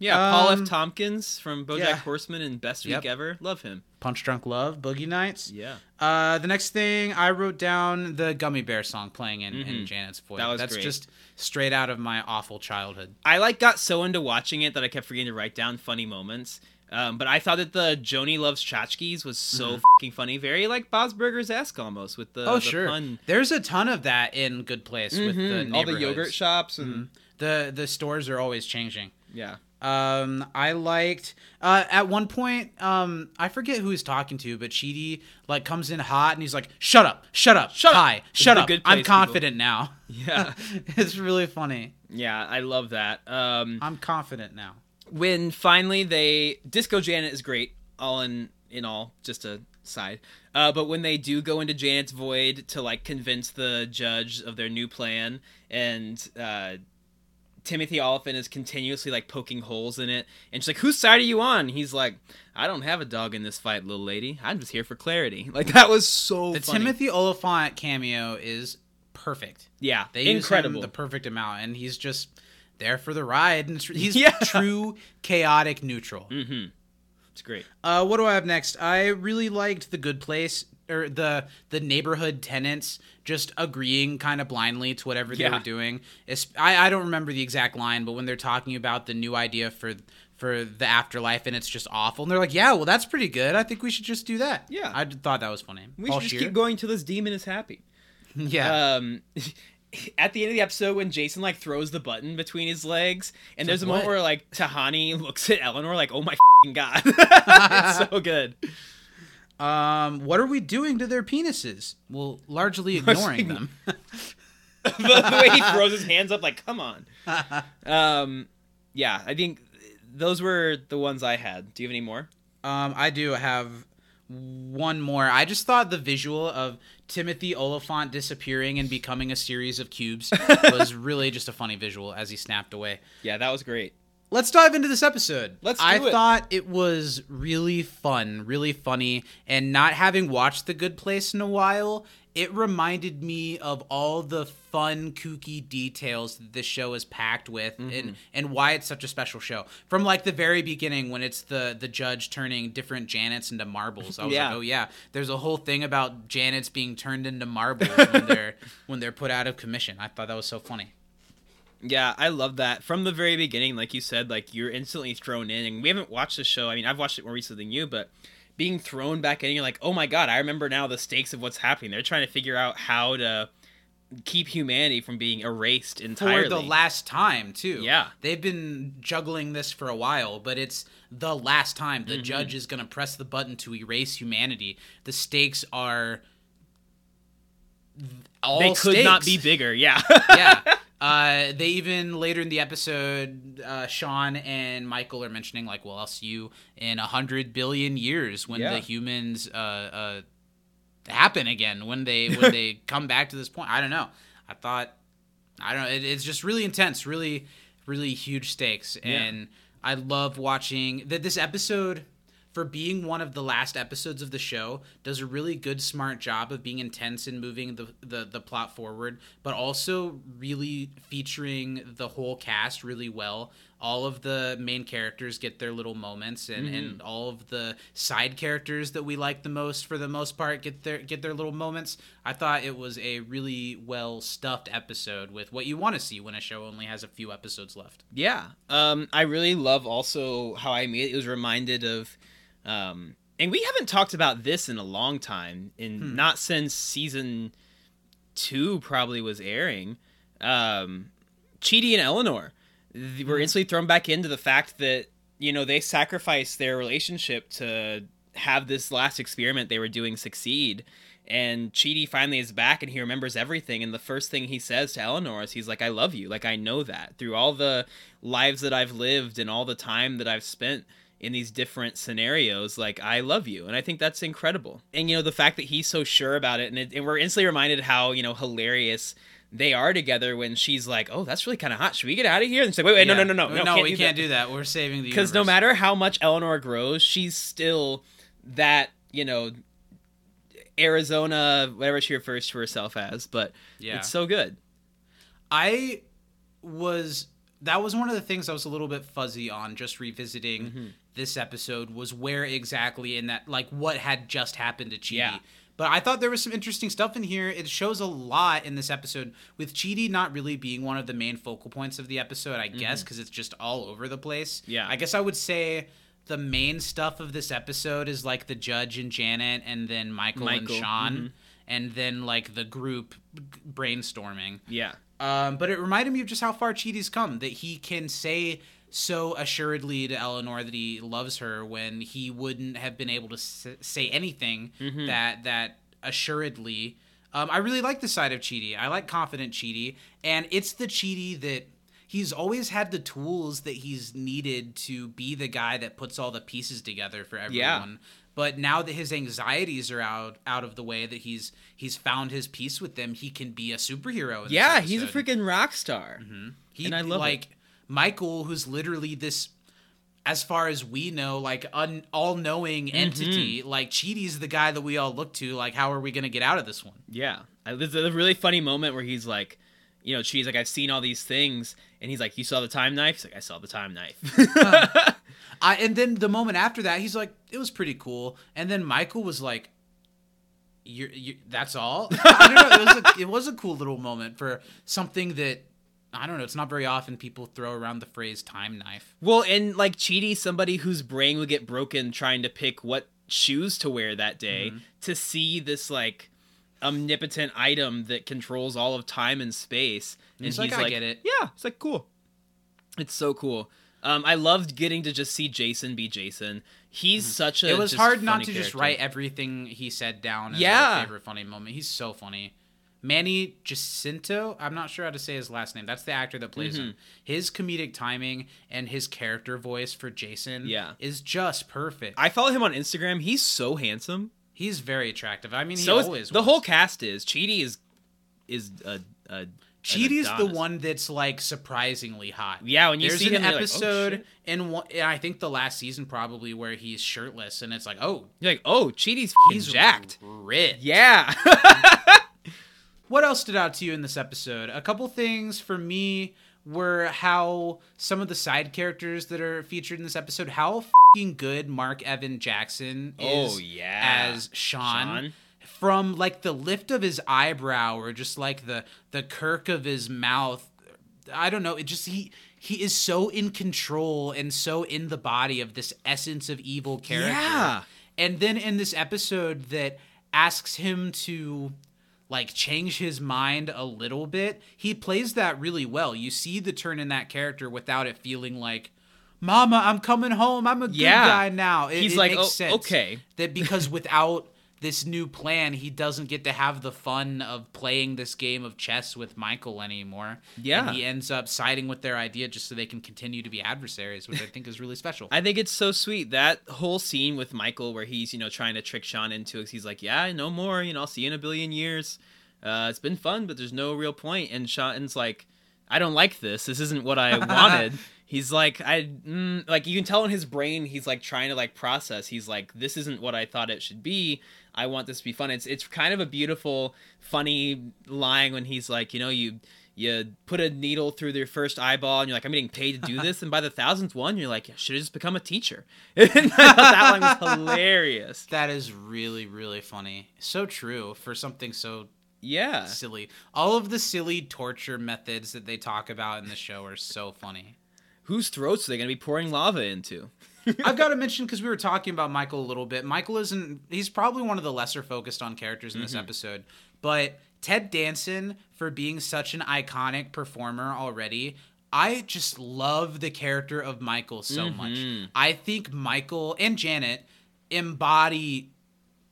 Yeah, Paul Um, F. Tompkins from BoJack yeah. Horseman and Best Week Yep. Ever. Love him. punch drunk love boogie nights Yeah. Uh, the next thing I wrote down the Gummy Bear song playing in, in Mhm. Janet's voice. That was That's great. just straight out of my awful childhood. I like got so into watching it that I kept forgetting to write down funny moments. Um, but I thought that the Joni loves tchotchkes was so fucking funny, very like Bob's Burgers esque almost with the oh the sure, pun. there's a ton of that in Good Place with the Mhm. all the yogurt shops and The the stores are always changing. yeah. Um, I liked uh, at one point. Um, I forget who he's talking to, but Chidi like comes in hot and he's like, "Shut up, shut up, Shut up." hi, shut up. Good I'm Place people. confident now." Yeah. it's really funny. Yeah, I love that. Um, I'm confident now. when finally they Disco Janet is great, all in in all, just a side. Uh, but when they do go into Janet's void to like convince the judge of their new plan, and uh, Timothy Olyphant is continuously like poking holes in it, and she's like, "Whose side are you on?" He's like, "I don't have a dog in this fight, little lady. I'm just here for clarity." Like that was so The funny. Timothy Olyphant cameo is perfect. yeah, They incredible. use him the perfect amount, and he's just there for the ride. And he's Yeah. true chaotic neutral. mm-hmm. It's great. Uh, what do I have next? I really liked the Good Place or the the neighborhood tenants just agreeing kind of blindly to whatever they Yeah. were doing. It's, I I don't remember the exact line, but when they're talking about the new idea for for the afterlife and it's just awful, and they're like, "Yeah, well, that's pretty good. I think we should just do that." Yeah. I thought that was funny. We Paul should just Scheer? keep going till this demon is happy. Yeah. um at the end of the episode when Jason like throws the button between his legs and there's a like, moment what? where like Tahani looks at Eleanor like oh my god it's so good Um, what are we doing to their penises? Well, largely ignoring them. the, the way he throws his hands up like come on um yeah I think those were the ones I had do you have any more Um, I do have one more. I just thought the visual of Timothy Olyphant disappearing and becoming a series of cubes was really just a funny visual as he snapped away. yeah that was great Let's dive into this episode. Let's I do it. thought it was really fun, really funny, and not having watched The Good Place in a while, it reminded me of all the fun, kooky details that this show is packed with, Mm-hmm. and and why it's such a special show. From like the very beginning, when it's the the judge turning different Janets into marbles, I was Yeah. like, oh yeah, there's a whole thing about Janets being turned into marbles when they're when they're put out of commission. I thought that was so funny. Yeah, I love that. From the very beginning, like you said, like you're instantly thrown in. And we haven't watched the show. I mean, I've watched it more recently than you, but being thrown back in, you're like, oh my god, I remember now the stakes of what's happening. They're trying to figure out how to keep humanity from being erased entirely. for the last time too. Yeah. they've been juggling this for a while, but it's the last time. Mm-hmm. The judge is going to press the button to erase humanity. The stakes are all they could not be bigger. Yeah. yeah. Uh, they even later in the episode, uh, Shawn and Michael are mentioning like, "Well, I'll see you in a hundred billion years when Yeah. the humans uh, uh, happen again. When they when they come back to this point." I don't know. I thought, I don't know. It, it's just really intense, really, really huge stakes, and I love watching that. This episode for being one of the last episodes of the show, does a really good, smart job of being intense and moving the, the, the plot forward, but also really featuring the whole cast really well. All of the main characters get their little moments, and, and all of the side characters that we like the most, for the most part, get their get their little moments. I thought it was a really well stuffed episode with what you want to see when a show only has a few episodes left. Yeah. Um, I really love also how I immediately was reminded of, um, and we haven't talked about this in a long time, in not since season two probably was airing. Um, Chidi and Eleanor were instantly thrown back into the fact that you know they sacrificed their relationship to have this last experiment they were doing succeed. And Chidi finally is back and he remembers everything. And the first thing he says to Eleanor is, he's like, I love you. Like, I know that. Through all the lives that I've lived and all the time that I've spent in these different scenarios, like, I love you. And I think that's incredible. And, you know, the fact that he's so sure about it. And, it, and we're instantly reminded how, you know, hilarious they are together when she's like, oh, that's really kind of hot. Should we get out of here? And she's like, wait, wait, no, no, no, no. no, can't we do can't that do that. We're saving the because no matter how much Eleanor grows, she's still that you know Arizona, whatever she refers to herself as. But Yeah. it's so good. I was that was one of the things I was a little bit fuzzy on just revisiting Mm-hmm. This episode was where exactly in that like what had just happened to Chidi. Yeah. But I thought there was some interesting stuff in here. It shows a lot in this episode with Chidi not really being one of the main focal points of the episode, I guess, because it's just all over the place. Mm-hmm. Yeah. I guess I would say the main stuff of this episode is like the judge and Janet and then Michael, Michael, and Shawn mhm. and then like the group brainstorming. Yeah. Um, but it reminded me of just how far Chidi's come that he can say so assuredly to Eleanor that he loves her when he wouldn't have been able to s- say anything that that assuredly. Um, I really like the side of Chidi. I like confident Chidi, and it's the Chidi that he's always had the tools that he's needed to be the guy that puts all the pieces together for everyone. But now that his anxieties are out out of the way, that he's he's found his peace with them, he can be a superhero. Yeah, he's a freaking rock star. He, And I love it. Michael, who's literally this, as far as we know, like an all-knowing Mm-hmm. entity. Like Chidi's the guy that we all look to. Like, how are we gonna get out of this one? Yeah. There's a really funny moment where he's like, you know, she's like, I've seen all these things. And he's like, You saw the time knife? He's like, I saw the time knife. I, and then the moment after that, he's like, it was pretty cool. And then Michael was like, "You're, you that's all." I don't know. It was a, it was a cool little moment for something that I don't know. It's not very often people throw around the phrase "time knife." well, and like Chidi, somebody whose brain would get broken trying to pick what shoes to wear that day, Mm-hmm. to see this like omnipotent item that controls all of time and space. And He's like, "I get it." Yeah, it's like cool. It's so cool. Um, I loved getting to just see Jason be Jason. He's such a. Mm-hmm. it was hard not to just write everything he said down as Yeah. favorite funny moment. He's so funny. Manny Jacinto, I'm not sure how to say his last name. That's the actor that plays Mm-hmm. him. His comedic timing and his character voice for Jason Yeah. is just perfect. I follow him on Instagram. He's so handsome. He's very attractive. I mean, he so is- always the whole cast is. Chidi is is a. a Chidi's the one that's like surprisingly hot. Yeah, when you There's see an him, you're like, oh, episode in one, and I think the last season probably where he's shirtless, and it's like, oh, You're like, oh, Chidi's he's he's jacked. ripped. Yeah. What else stood out to you in this episode? A couple things for me were how some of the side characters that are featured in this episode, how fing good Mark Evan Jackson oh, is Oh, yeah. as Shawn. Shawn. From like the lift of his eyebrow or just like the the kirk of his mouth. I don't know. It just he he is so in control and so in the body of this essence of evil character. Yeah. And then in this episode that asks him to like change his mind a little bit, he plays that really well. You see the turn in that character without it feeling like Mama, I'm coming home. I'm a good Yeah. guy now. It, He's it like, makes "Oh, sense okay." that because without this new plan, he doesn't get to have the fun of playing this game of chess with Michael anymore. Yeah. And he ends up siding with their idea just so they can continue to be adversaries, which I think is really special. I think it's so sweet that whole scene with Michael where he's you know trying to trick Shawn into it. He's like, "Yeah, no more. You know, I'll see you in a billion years. Uh, it's been fun, but there's no real point." And Shawn's like, "I don't like this. This isn't what I wanted." He's like I mm, like you can tell in his brain he's like trying to like process. He's like this isn't what I thought it should be. I want this to be fun. It's it's kind of a beautiful, funny line when he's like, you know, you you put a needle through their first eyeball and you're like, I'm getting paid to do this. and by the thousandth one, you're like, I should have just become a teacher. and I thought that line was hilarious. That is really, really funny. So true for something so Yeah. silly. All of the silly torture methods that they talk about in the show are so funny. Whose throats are they going to be pouring lava into? I've got to mention because we were talking about Michael a little bit. Michael isn't. He's probably one of the lesser focused on characters in this mm-hmm. episode, but Ted Danson for being such an iconic performer already. I just love the character of Michael so much. Mm-hmm. I think Michael and Janet embody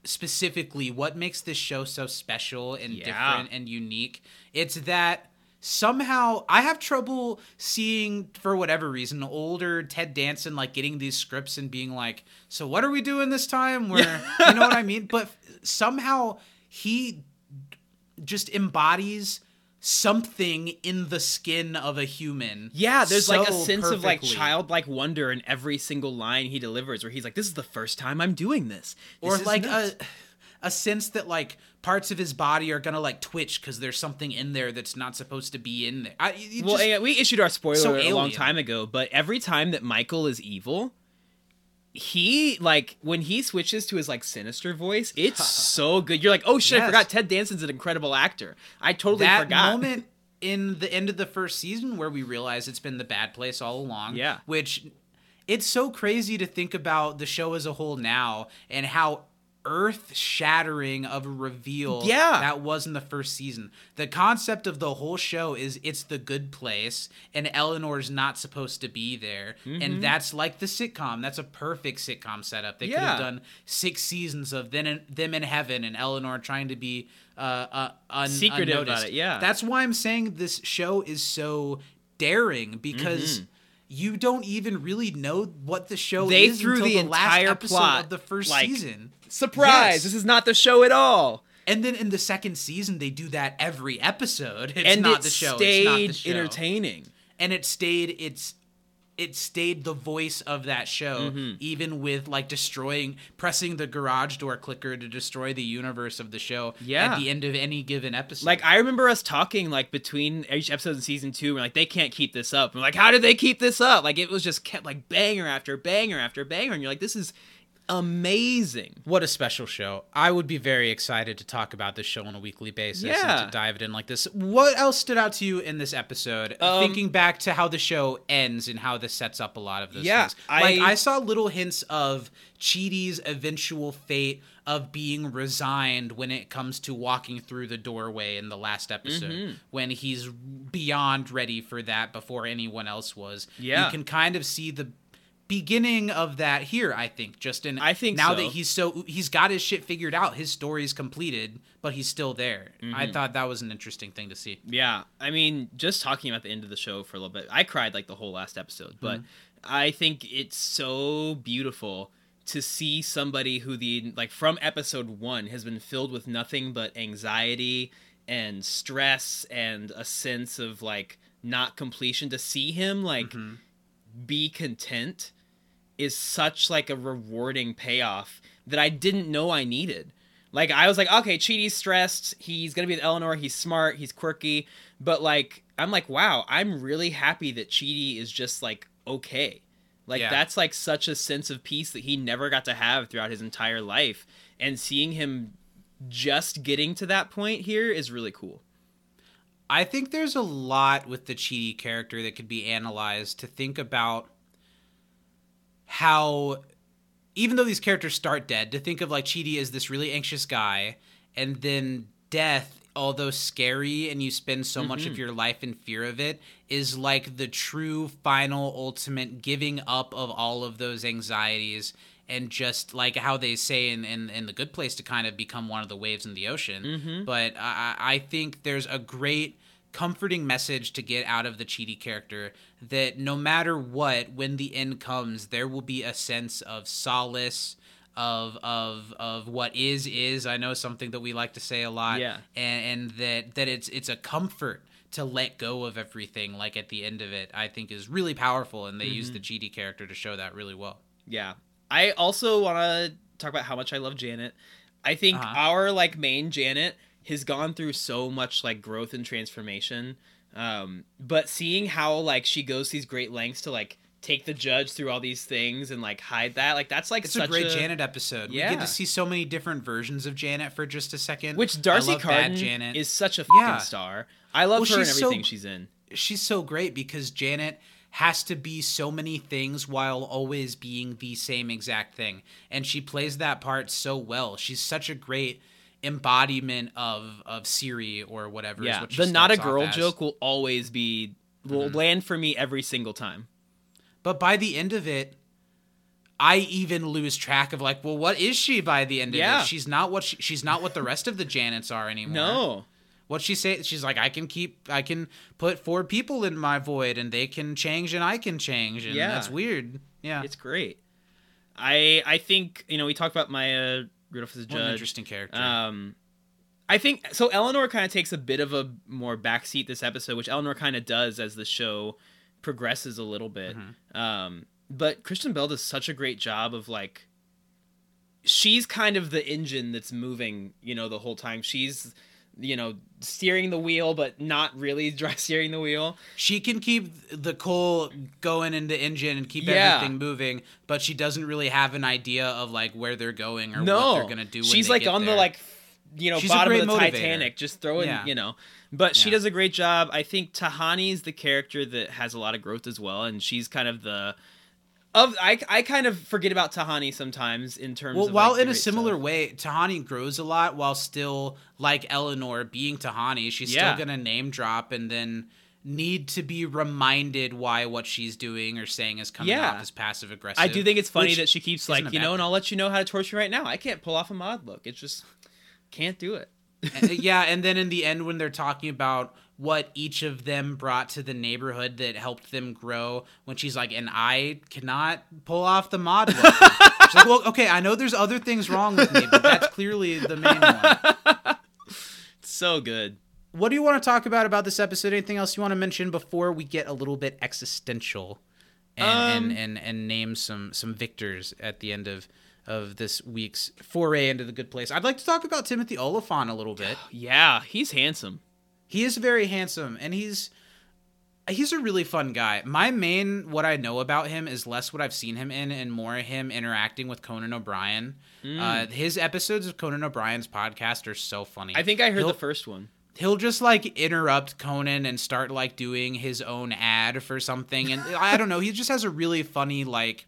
specifically what makes this show so special and Yeah. different and unique. It's that somehow I have trouble seeing for whatever reason older Ted Danson like getting these scripts and being like, "So what are we doing this time?" Where you know what I mean? But somehow he just embodies something in the skin of a human. Yeah, there's like a so sense of like childlike wonder in every single line he delivers where he's like, This is the first time I'm doing this. This or is like nuts." a a sense that like parts of his body are gonna like twitch because there's something in there that's not supposed to be in there. I, Well, just- yeah, we issued our spoiler so a long time ago, but every time that Michael is evil, he like when he switches to his like sinister voice, it's so good. You're like, oh shit, I forgot Ted Danson's an incredible actor. I totally that forgot. moment in the end of the first season where we realize it's been the bad place all along. Yeah. Which it's so crazy to think about the show as a whole now and how earth shattering of a reveal Yeah. that was in the first season. The concept of the whole show is it's the good place and Eleanor's not supposed to be there. Mm-hmm. And that's like the sitcom. That's a perfect sitcom setup. They could have done six seasons of them in, them in heaven and Eleanor trying to be uh, uh, un- Secretive about it, yeah. That's why I'm saying this show is so daring because you don't even really know what the show Mm-hmm. They is threw until the the, last entire episode plot, of the first like, season. Surprise! Yes. This is not the show at all. And then in the second season, they do that every episode. It's and not it the show. stayed it's not the show. entertaining. and it stayed. It's it stayed the voice of that show, Mm-hmm. even with like destroying, pressing the garage door clicker to destroy the universe of the show. Yeah. at the end of any given episode. Like I remember us talking like between each episode in season two, we're like, they can't keep this up. And like, how did they keep this up? Like it was just kept like banger after banger after banger, and you're like, this is amazing. What a special show. I would be very excited to talk about this show on a weekly basis Yeah. and to dive it in like this. What else stood out to you in this episode? Um, Thinking back to how the show ends and how this sets up a lot of those Yeah, things. Like I- I saw little hints of Chidi's eventual fate of being resigned when it comes to walking through the doorway in the last episode Mm-hmm. when he's beyond ready for that before anyone else was. Yeah. You can kind of see the beginning of that here i think justin. I think now so. that he's so he's got his shit figured out his story's completed but he's still there. Mm-hmm. i thought that was an interesting thing to see. Yeah, I mean, just talking about the end of the show for a little bit, I cried like the whole last episode, but I think it's so beautiful to see somebody who the like from episode one has been filled with nothing but anxiety and stress and a sense of like not completion to see him like be content is such like a rewarding payoff that I didn't know I needed. Like I was like, okay, Chidi's stressed. He's gonna be with Eleanor. He's smart. He's quirky. But like, I'm like, wow, I'm really happy that Chidi is just like okay. Like Yeah. that's like such a sense of peace that he never got to have throughout his entire life. And seeing him just getting to that point here is really cool. i think there's a lot with the Chidi character that could be analyzed to think about how even though these characters start dead to think of like Chidi as this really anxious guy and then death although scary and you spend so much of mm-hmm. your life in fear of it is like the true final ultimate giving up of all of those anxieties and just like how they say in, in, in the good place to kind of become one of the waves in the ocean. Mm-hmm. But I, I I think there's a great comforting message to get out of the Chidi character that no matter what, when the end comes, there will be a sense of solace, of of of what is is. I know something that we like to say a lot, Yeah. and, and that that it's it's a comfort to let go of everything like at the end of it i think is really powerful and they use the Chidi character to show that really well Yeah. I also want to talk about how much I love Janet. I think Uh-huh. our like main Janet has gone through so much like growth and transformation. Um, but seeing how like she goes these great lengths to like take the judge through all these things and like hide that, like that's like it's such a great janet episode we get Yeah. to see so many different versions of janet for just a second Which D'Arcy Carden janet is such a fucking Yeah. star. I love Well, her and she's so- everything she's in. she's so great because Janet has to be so many things while always being the same exact thing. And she plays that part so well. She's such a great embodiment of of Siri or whatever. is Yeah, what the not a girl. Mm-hmm. joke will always be will land for me every single time. But by the end of it, I even lose track of like, well, what is she by the end of Yeah. it? She's not what she, she's not what the rest of the Janets are anymore. No. What she say? She's like, I can keep, I can put four people in my void, and they can change, and I can change, and Yeah. that's weird. Yeah, It's great. I I think you know we talked about Maya Rudolph as a what an interesting character. Um, I think so. Eleanor kind of takes a bit of a more backseat this episode, which Eleanor kind of does as the show progresses a little bit. Mm-hmm. Um, but Kristen Bell does such a great job of like, she's kind of the engine that's moving, you know, the whole time. She's, you know, steering the wheel, but not really dry steering the wheel. she can keep the coal going in the engine and keep Yeah. everything moving, but she doesn't really have an idea of like where they're going or no, what they're gonna do. She's like on there. the like, you know, She's bottom of the motivator. Titanic, just throwing, Yeah. you know. But she does a great job. I think Tahani's the character that has a lot of growth as well, and she's kind of the. Of I, I kind of forget about Tahani sometimes in terms of Well, of while like, in a similar stuff. way, Tahani grows a lot while still like Eleanor being Tahani. She's Yeah. still gonna name drop and then need to be reminded why what she's doing or saying is coming Yeah. off as passive aggressive. I do think it's funny that she keeps like you know, and. I'll let you know how to torture you right now. I can't pull off a mod look. It's just can't do it. And- yeah, and then in the end, when they're talking about what each of them brought to the neighborhood that helped them grow, when she's like, "And I cannot pull off the mod," look." she's like, "Well, okay, I know there's other things wrong with me, but that's clearly the main one." So good. What do you want to talk about about this episode? Anything else you want to mention before we get a little bit existential and Um, and, and, and name some some victors at the end of of this week's foray into the good place? I'd like to talk about Timothy Olyphant a little bit. Yeah, he's handsome. He is very handsome and he's he's a really fun guy. My main what I know about him is less what I've seen him in and more him interacting with Conan O'Brien. Uh, his episodes of Conan O'Brien's podcast are so funny. I think I heard He'll- the first one. he'll just like interrupt Conan and start like doing his own ad for something and I don't know, he just has a really funny like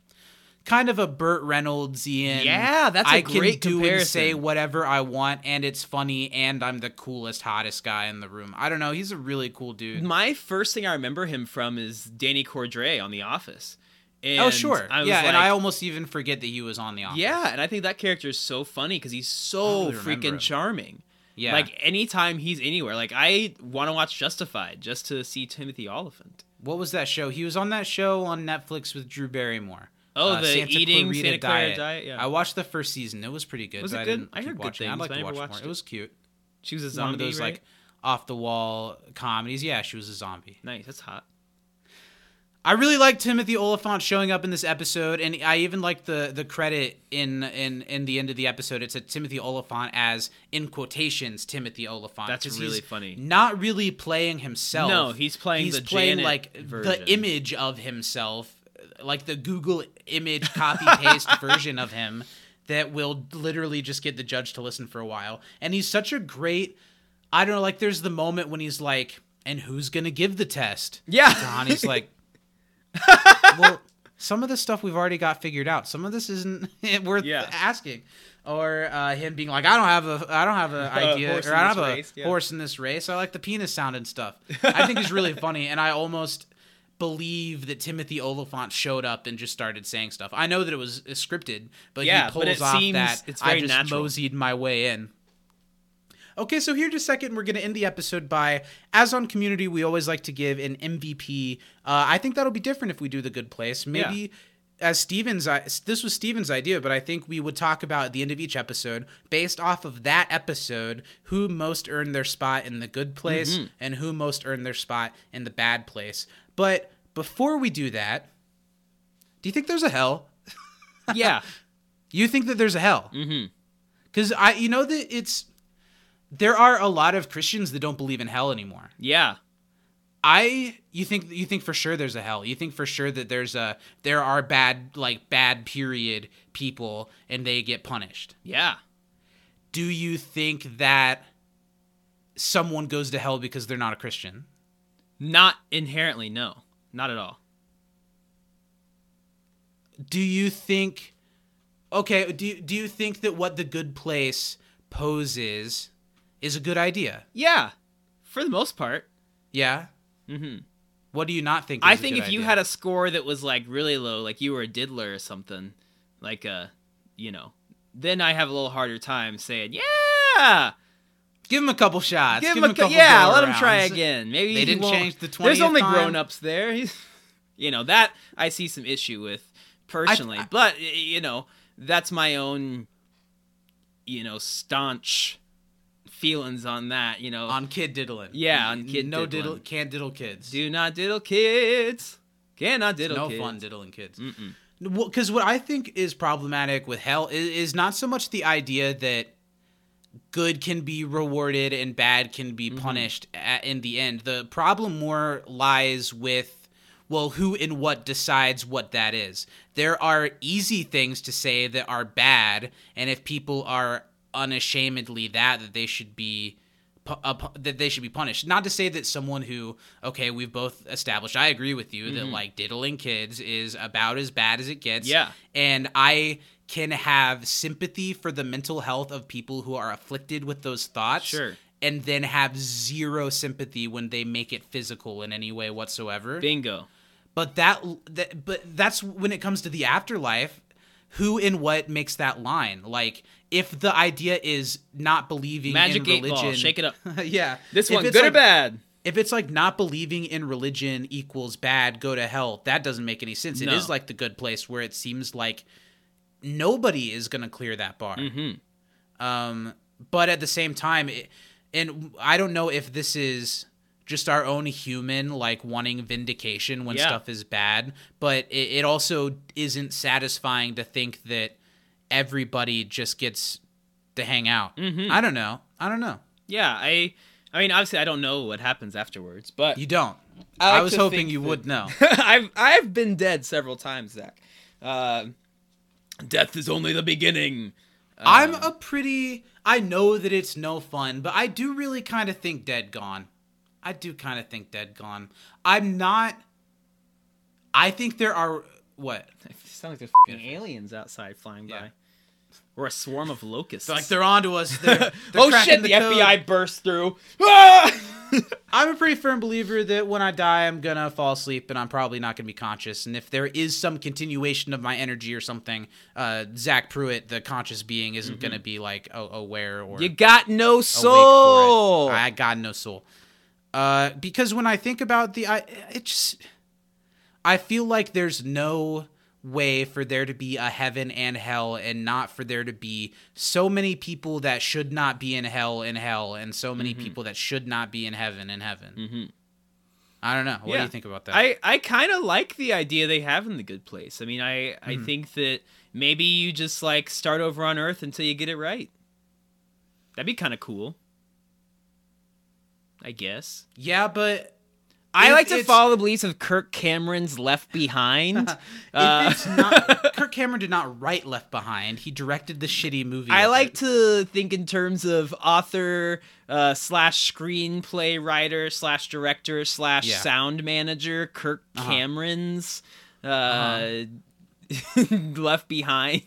kind of a Burt Reynolds-ian Yeah, that's a I can great do and say whatever I want and it's funny and I'm the coolest hottest guy in the room. I don't know, he's a really cool dude. My first thing I remember him from is Danny Cordray on The Office. Oh, and oh sure. I was yeah, and I almost even forget that he was on the office. Yeah, and I think that character is so funny because he's so oh, really him. freaking charming. Yeah. Like anytime he's anywhere, like I want to watch Justified just to see Timothy Olyphant. what was that show? He was on that show on Netflix with Drew Barrymore. Oh, Uh, the Santa eating Clarita Santa Clara diet. Yeah, I watched the first season. It was pretty good. Was but it I good? didn't I heard good watching. things, I'd like to watch watched more. It it. was cute. she was a One zombie. of those right? like off the wall comedies. Yeah, she was a zombie. nice. That's hot. I really liked Timothy Olyphant showing up in this episode, and I even liked the the credit in in in the end of the episode. It said Timothy Olyphant as in quotations Timothy Olyphant. That's really funny. Not really playing himself. No, he's playing he's the playing Janet like version. the image of himself, like the Google image copy paste version of him that will literally just get the judge to listen for a while. And he's such a great. I don't know. Like, there's the moment when he's like, "And who's gonna give the test?" Yeah. Donnie's like, well, some of this stuff we've already got figured out. Some of this isn't worth Yeah. asking. Or uh, him being like, I don't have a, I don't have an idea, or I don't have race, a yeah. horse in this race. I like the penis sound and stuff. I think he's really funny, and I almost believe that Timothy Olyphant showed up and just started saying stuff. I know that it was uh, scripted, but Yeah, he but pulls it off seems- that it's I just natural. moseyed my way in. Okay, so here just a second, we're going to end the episode by, as on Community, we always like to give an MVP. Uh, I think that'll be different if we do the Good Place. Maybe as Steven's i- this was Steven's idea, but I think we would talk about at the end of each episode, based off of that episode, who most earned their spot in the good place and who most earned their spot in the bad place. But before we do that, do you think there's a hell? Yeah. You think that there's a hell? mm-hmm. Because I, you know that it's there are a lot of Christians that don't believe in hell anymore. Yeah. I you think you think for sure there's a hell. You think for sure that there's a there are bad like bad period people and they get punished. Yeah. Do you think that someone goes to hell because they're not a Christian? Not inherently, no. Not at all. Do you think okay, do you, do you think that what the good place poses is a good idea? Yeah. For the most part. Yeah? Mm-hmm. What do you not think? I think if you idea? had a score that was like really low, like you were a diddler or something, like uh, you know, then I have a little harder time saying, yeah, give him a couple shots, give give him a, cou- couple yeah, let him try again. Maybe They he didn't won't- change the twenty. There's only time. grown-ups there. He's, you know that I see some issue with personally, I- but you know that's my own, you know, staunch feelings on that. You know, on kid diddling. Yeah, on kid no diddling. diddle can't diddle kids. do not diddle kids, cannot It's diddle no kids. fun diddling kids. Because what I think is problematic with hell is, is not so much the idea that good can be rewarded and bad can be Mm-hmm. punished at, in the end. The problem more lies with well, who and what decides what that is. There are easy things to say that are bad, and if people are unashamedly that, that they should be uh, that they should be punished. Not to say that someone who, okay, we've both established, I agree with you that like diddling kids is about as bad as it gets. Mm-hmm. Yeah. And I can have sympathy for the mental health of people who are afflicted with those thoughts. Sure. And then have zero sympathy when they make it physical in any way whatsoever. Bingo. But that, that but that's when it comes to the afterlife, who and what makes that line? Like if the idea is not believing Magic in religion, ball. Shake it up. yeah. This one, good or bad? If it's like not believing in religion equals bad, go to hell, that doesn't make any sense. It No. is like the good place where it seems like nobody is going to clear that bar. Mm-hmm. Um, but at the same time, it, and I don't know if this is just our own human like wanting vindication when Yeah. stuff is bad, but it, it also isn't satisfying to think that everybody just gets to hang out. Mhm. I don't know. I don't know. Yeah, I. I mean, obviously, I don't know what happens afterwards, but You don't. I I, was hoping you that- would know. I've I've been dead several times, Zach. Uh, death is only the beginning. I'm Um, a pretty. I know that it's no fun, but I do really kind of think Dead Gone. I do kind of think Dead Gone. I'm not. I think there are what It sounds like there's fucking Yeah. aliens outside flying Yeah. by, or a swarm of locusts. like they're onto us. They're, they're oh shit! The, code. FBI burst through. I'm a pretty firm believer that when I die, I'm gonna fall asleep and I'm probably not gonna be conscious. And if there is some continuation of my energy or something, uh, Zach Pruitt, the conscious being, isn't gonna be like oh, aware or you got no soul. I got no soul. Uh, because when I think about the, I it just, I feel like there's no way for there to be a heaven and hell, and not for there to be so many people that should not be in hell in hell, and so many Mm-hmm. people that should not be in heaven in heaven. Mhm. I don't know. What do you think about that? I, I kind of like the idea they have in the good place. I mean, I, I Hmm. think that maybe you just like start over on Earth until you get it right. That'd be kind of cool. I guess. yeah, but I like to follow the beliefs of Kirk Cameron's Left Behind. Uh, not, Kirk Cameron did not write Left Behind. He directed the shitty movie. I like it. to think in terms of author uh, slash screenplay writer slash director slash Yeah. sound manager Kirk Uh-huh. Cameron's uh, Left Behind.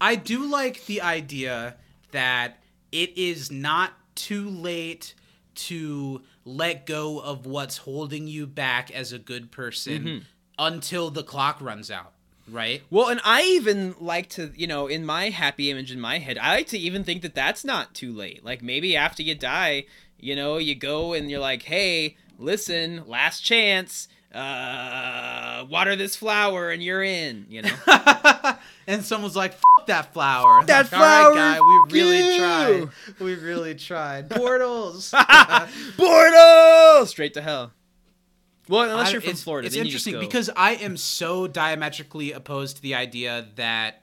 I do like the idea that it is not too late to let go of what's holding you back as a good person Mm-hmm. until the clock runs out, right? Well, and I even like to, you know, in my happy image in my head, I like to even think that that's not too late. Like maybe after you die, you know, you go and you're like, hey, listen, last chance. Uh, water this flower and you're in. You know. and someone's like, F- that flower. That Like, "All right, flower, guy, we really you." tried. We really tried. Portals. Portal straight to hell. Well, unless I- you're from it's, Florida, It's then you just interesting because I am so diametrically opposed to the idea that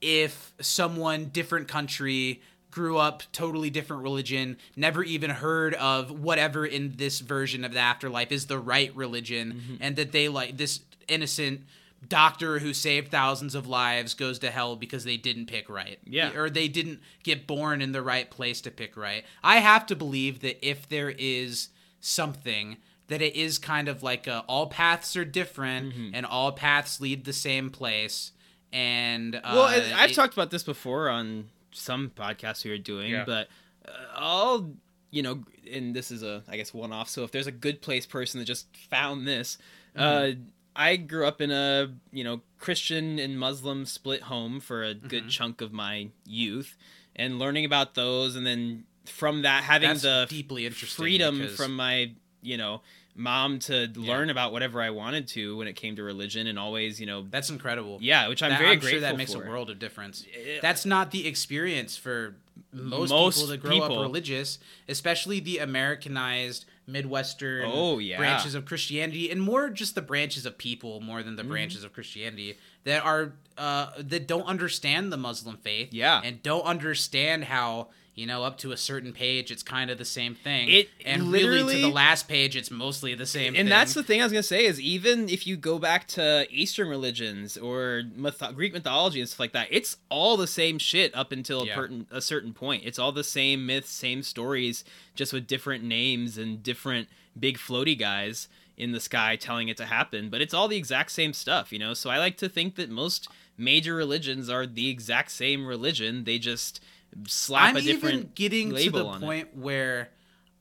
if someone different country grew up totally different religion, never even heard of whatever in this version of the afterlife is the right religion, Mm-hmm. and that they like this innocent doctor who saved thousands of lives goes to hell because they didn't pick right. Yeah. Or they didn't get born in the right place to pick right. I have to believe that if there is something that it is kind of like a, all paths are different Mm-hmm. and all paths lead the same place and uh, well, I've it- talked about this before on some podcasts we were doing, Yeah. but uh, all you know, and this is a I guess one off. So if there's a good place person that just found this, Mm-hmm. uh, I grew up in a you know Christian and Muslim split home for a good Mm-hmm. chunk of my youth, and learning about those, and then from that having that's the deeply interesting freedom from my you know mom to learn about whatever I wanted to when it came to religion, and always you know that's incredible yeah, which I'm That- very I'm grateful sure that makes for. a world of difference that's not the experience for most, Most people that grow people. up religious especially the americanized midwestern Oh, yeah. branches of christianity and more just the branches of people more than the Mm-hmm. branches of christianity that are uh, that don't understand the muslim faith Yeah. and don't understand how you know up to a certain page it's kind of the same thing It and really to the last page it's mostly the same and thing. that's the thing I was gonna say is even if you go back to Eastern religions or myth- Greek mythology and stuff like that, it's all the same shit up until Yeah. a, certain, a certain point. It's all the same myths, same stories, just with different names and different big floaty guys in the sky telling it to happen. But it's all the exact same stuff, you know. So I like to think that most major religions are the exact same religion. They just slap I'm a different even getting to the on it. point where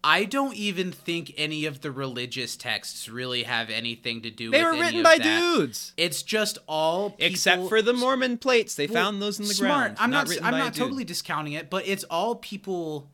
I don't even think any of the religious texts really have anything to do with They were written by that. dudes. It's just all people, Except for the Mormon plates, they Well, found those in the smart. ground. I'm not. written I'm not dude. totally discounting it, but it's all people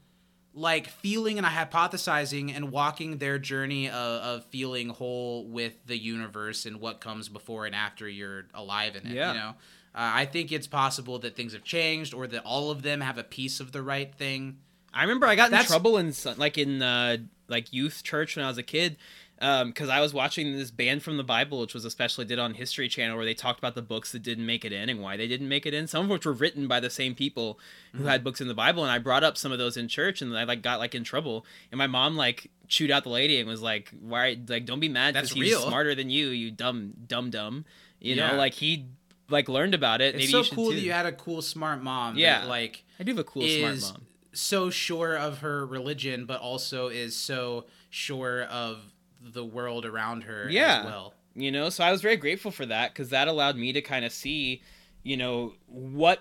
like feeling and hypothesizing and walking their journey of, of feeling whole with the universe and what comes before and after you're alive in it. Yeah. You know, uh, I think it's possible that things have changed or that all of them have a piece of the right thing. I remember I got in trouble in like in uh, like youth church when I was a kid because I was watching this Banned from the Bible, which was especially did on History Channel, where they talked about the books that didn't make it in and why they didn't make it in. Some of which were written by the same people who Mm-hmm. had books in the Bible, and I brought up some of those in church, and I like got like in trouble, and my mom like chewed out the lady and was like, "Why? Like, don't be mad That's because he's real. smarter than you, you dumb dumb dumb." You Yeah. know, like he like learned about it. It's Maybe so you cool too. that you had a cool, smart mom. Yeah. that, like I do have a cool smart mom. so sure of her religion, but also is so sure of the world around her Yeah. as well. you know so i was very grateful for that because that allowed me to kind of see you know what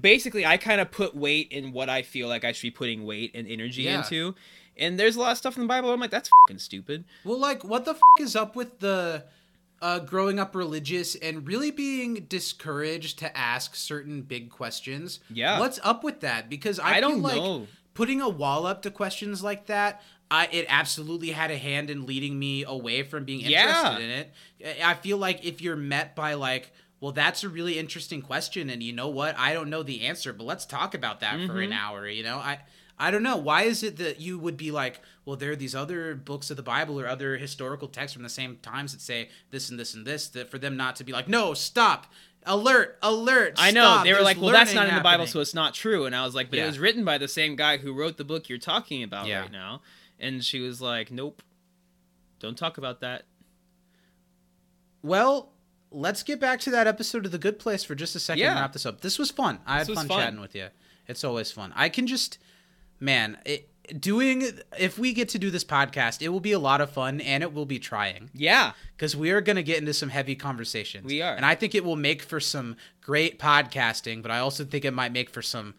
basically i kind of put weight in what i feel like i should be putting weight and energy Yeah. into and there's a lot of stuff in the bible i'm like that's fucking stupid Well, like, what the f- is up with the uh, growing up religious and really being discouraged to ask certain big questions? Yeah. What's up with that? Because I, I don't feel like know. putting a wall up to questions like that. I, it absolutely had a hand in leading me away from being interested Yeah. in it. I feel like if you're met by like, well, that's a really interesting question, and you know what? I don't know the answer, but let's talk about that for Mm-hmm. an hour. You know, I I don't know. Why is it that you would be like, well, there are these other books of the Bible or other historical texts from the same times that say this and this and this, that for them not to be like, no, stop, alert, alert. i know stop, they were there's like well that's not in the bible happening." so it's not true and i was like but Yeah. it was written by the same guy who wrote the book you're talking about Yeah. right now and she was like nope don't talk about that Well, let's get back to that episode of The Good Place for just a second and wrap this up. This was fun. I This had fun, fun. chatting with you. It's always fun. I can just, man, it, doing, if we get to do this podcast, it will be a lot of fun and it will be trying yeah because we are going to get into some heavy conversations. We are. And I think it will make for some great podcasting, but I also think it might make for some,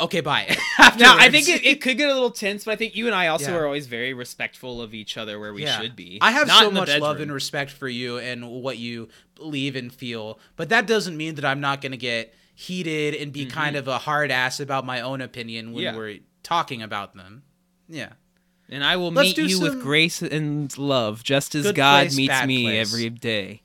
okay, bye. Now, I think it, it could get a little tense, but I think you and I also Yeah. are always very respectful of each other where we Yeah. should be. I have Not so much love and respect for you and what you believe and feel, but that doesn't mean that I'm not going to get heated and be kind of a hard ass about my own opinion when Mm-hmm. Yeah. we're talking about them. Yeah. And I will Let's meet you with grace and love, just as God place, meets me place. every day.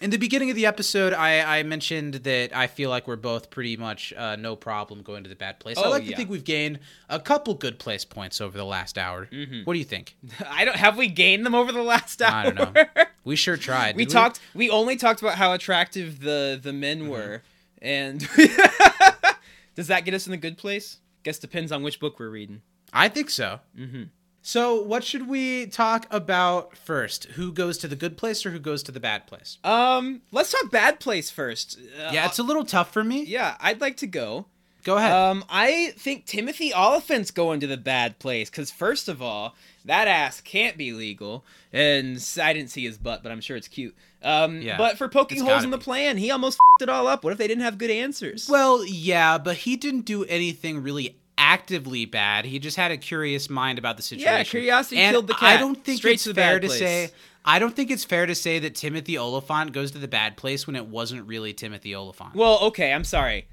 In the beginning of the episode, I, I mentioned that I feel like we're both pretty much uh, no problem going to the bad place. I Oh, like to think we've gained a couple good place points over the last hour. Mm-hmm. What do you think? I don't have we gained them over the last hour. I don't know. We sure tried. we did talked. We only talked about how attractive the the men Mm-hmm. were, and does that get us in the good place? Guess depends on which book we're reading. I think so. Mm-hmm. So, what should we talk about first? Who goes to the good place or who goes to the bad place? Um, let's talk bad place first. Uh, Yeah, it's a little tough for me. yeah. I'd like to go. Go ahead. Um, I think Timothy Olyphant's going to the bad place because first of all, that ass can't be legal, and I didn't see his butt, but I'm sure it's cute. Um, Yeah, but for poking holes in the be. plan, he almost fed it all up. What if they didn't have good answers? well, yeah, but he didn't do anything really actively bad. He just had a curious mind about the situation. Yeah, curiosity and killed the cat. I don't think Straight it's to fair to say. I don't think it's fair to say that Timothy Olyphant goes to the bad place when it wasn't really Timothy Olyphant. Well, okay, I'm sorry.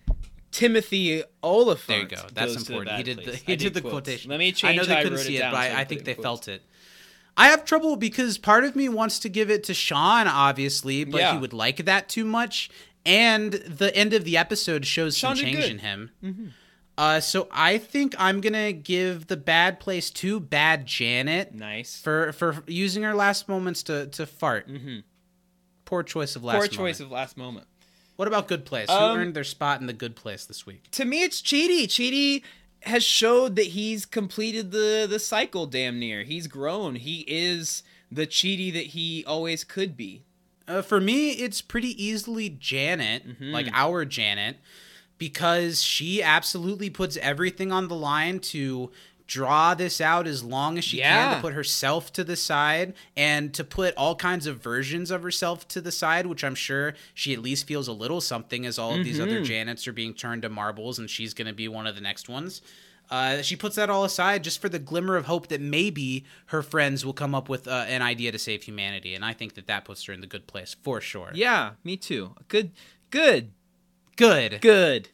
Timothy Olyphant. there you go. That's important. He did the he I did the quotes. quotation. Let me I know they couldn't see it down but so I, I think they in felt it. I have trouble because part of me wants to give it to Shawn, obviously, but Yeah. he would like that too much. And the end of the episode shows Shawn some change good. in him. Uh, so I think I'm gonna give the bad place to Bad Janet Nice. for for using her last moments to to fart. Mhm. Poor choice of last. Poor choice moment. of last moment. What about good place? Um, Who earned their spot in the good place this week? To me, it's Chidi. Chidi has showed that he's completed the the cycle. Damn near. He's grown. He is the Chidi that he always could be. Uh, for me, it's pretty easily Janet, Mm-hmm. like our Janet, because she absolutely puts everything on the line to draw this out as long as she can to put herself to the side and to put all kinds of versions of herself to the side, which I'm sure she at least feels a little something as all of these Mm-hmm. other Janets are being turned to marbles and she's going to be one of the next ones. Uh, she puts that all aside just for the glimmer of hope that maybe her friends will come up with uh, an idea to save humanity, and I think that that puts her in the good place for sure. Yeah, me too. Good, good, Good. good.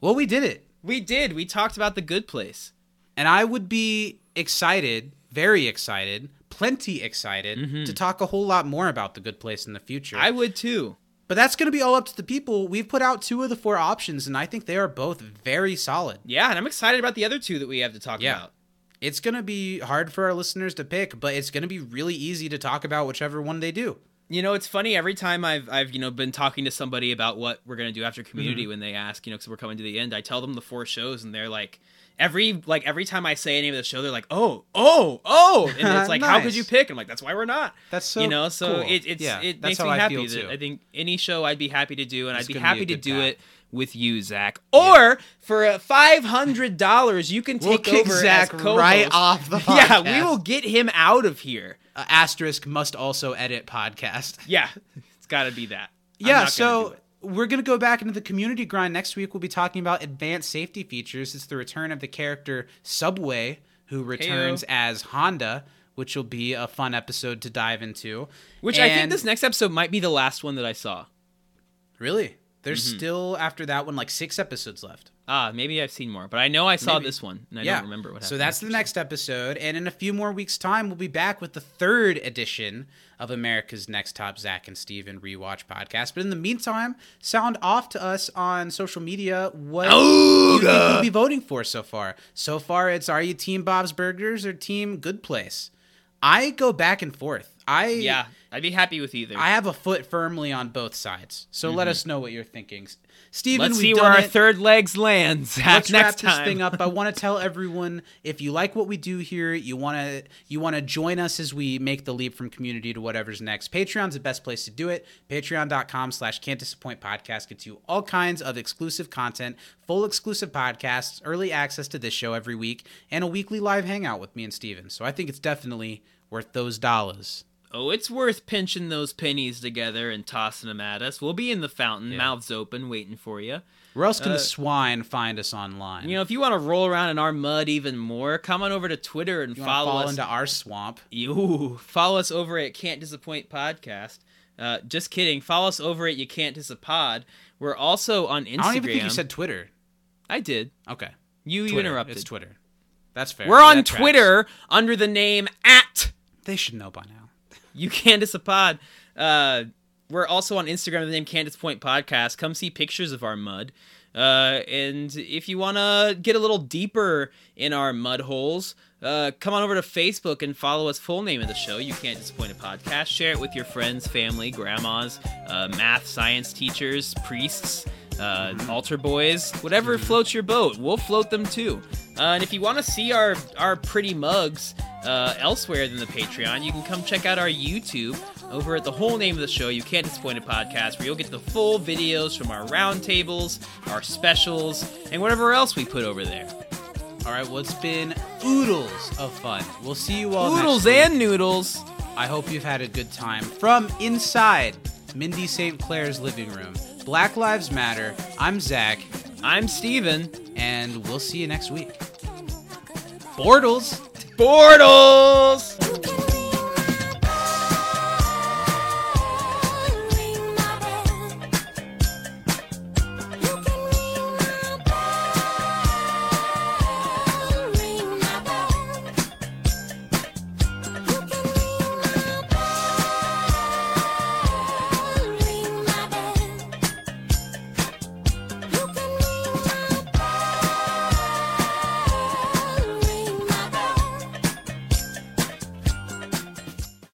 Well, we did it. We did. We talked about the good place. And I would be excited, very excited, plenty excited to talk a whole lot more about the good place in the future. I would too. but that's going to be all up to the people. We've put out two of the four options, and I think they are both very solid. Yeah, and I'm excited about the other two that we have to talk Yeah. about. It's going to be hard for our listeners to pick, but it's going to be really easy to talk about whichever one they do. You know, it's funny every time I've I've you know been talking to somebody about what we're gonna do after community Mm-hmm. when they ask you know because we're coming to the end, I tell them the four shows and they're like every like every time I say any of the show they're like oh oh oh and it's like how could you pick? I'm like that's why we're not. That's so you know so cool. it it's Yeah, it makes me I happy feel, that too. I think any show I'd be happy to do and It's I'd be gonna be happy to do path. it with you Zach or for uh, five hundred dollars you can We'll take over Zach right off the Yeah, we will get him out of here. Uh, asterisk must also edit podcast. Yeah, it's got to be that. Yeah, not gonna do so. We're going to go back into the community grind next week. We'll be talking about advanced safety features. It's the return of the character Subway, who returns as Honda, which will be a fun episode to dive into. Which I think this next episode might be the last one that I saw. Really? There's Mm-hmm. still, after that one, like six episodes left. Ah, maybe I've seen more, but I know I saw Maybe. this one, and I yeah. don't remember what happened. So that's the next episode. And in a few more weeks' time, we'll be back with the third edition of America's Next Top Zach and Steven Rewatch podcast. But in the meantime, sound off to us on social media what you think you'll be voting for so far. So far, it's are you Team Bob's Burgers or Team Good Place? I go back and forth. I Yeah, I'd be happy with either. I have a foot firmly on both sides. So let us know what you're thinking. Steven, Mm-hmm. Let's see where our it. third legs lands Let's wrap next this time. thing up. I want to tell everyone if you like what we do here, you want to you want to join us as we make the leap from community to whatever's next. Patreon's the best place to do it. Patreon.com slash can't disappoint podcast gets you all kinds of exclusive content, full exclusive podcasts, early access to this show every week, and a weekly live hangout with me and Steven. So I think it's definitely worth those dollars. Oh, it's worth pinching those pennies together and tossing them at us. We'll be in the fountain, Yeah. mouths open, waiting for you. Where else can Uh, the swine find us online? You know, if you want to roll around in our mud even more, come on over to Twitter and you follow fall us. into our swamp. You follow us over at Can't Disappoint Podcast. Uh, just kidding. Follow us over at You Can't Disapod. We're also on Instagram. I don't even think you said Twitter. I did. Okay. You, you interrupted. It's Twitter. That's fair. We're on That tracks. Twitter under the name at They should know by now. You Can't Disapod. Uh, we're also on Instagram with the name Can't Disappoint Podcast. Come see pictures of our mud. Uh, and if you want to get a little deeper in our mud holes, uh, come on over to Facebook and follow us. Full name of the show, You Can't Disappoint a Podcast. Share it with your friends, family, grandmas, uh, math, science teachers, priests, uh, altar boys, whatever floats your boat. We'll float them too. Uh, and if you want to see our our pretty mugs uh, elsewhere than the Patreon, you can come check out our YouTube over at the whole name of the show. You can't disappoint a podcast where you'll get the full videos from our roundtables, our specials, and whatever else we put over there. All right, well, it's been oodles of fun. We'll see you all Noodles next week. and noodles. I hope you've had a good time. From inside Mindy St. Claire's living room, Black Lives Matter, I'm Zach, I'm Steven. and we'll see you next week. Bortles! Bortles!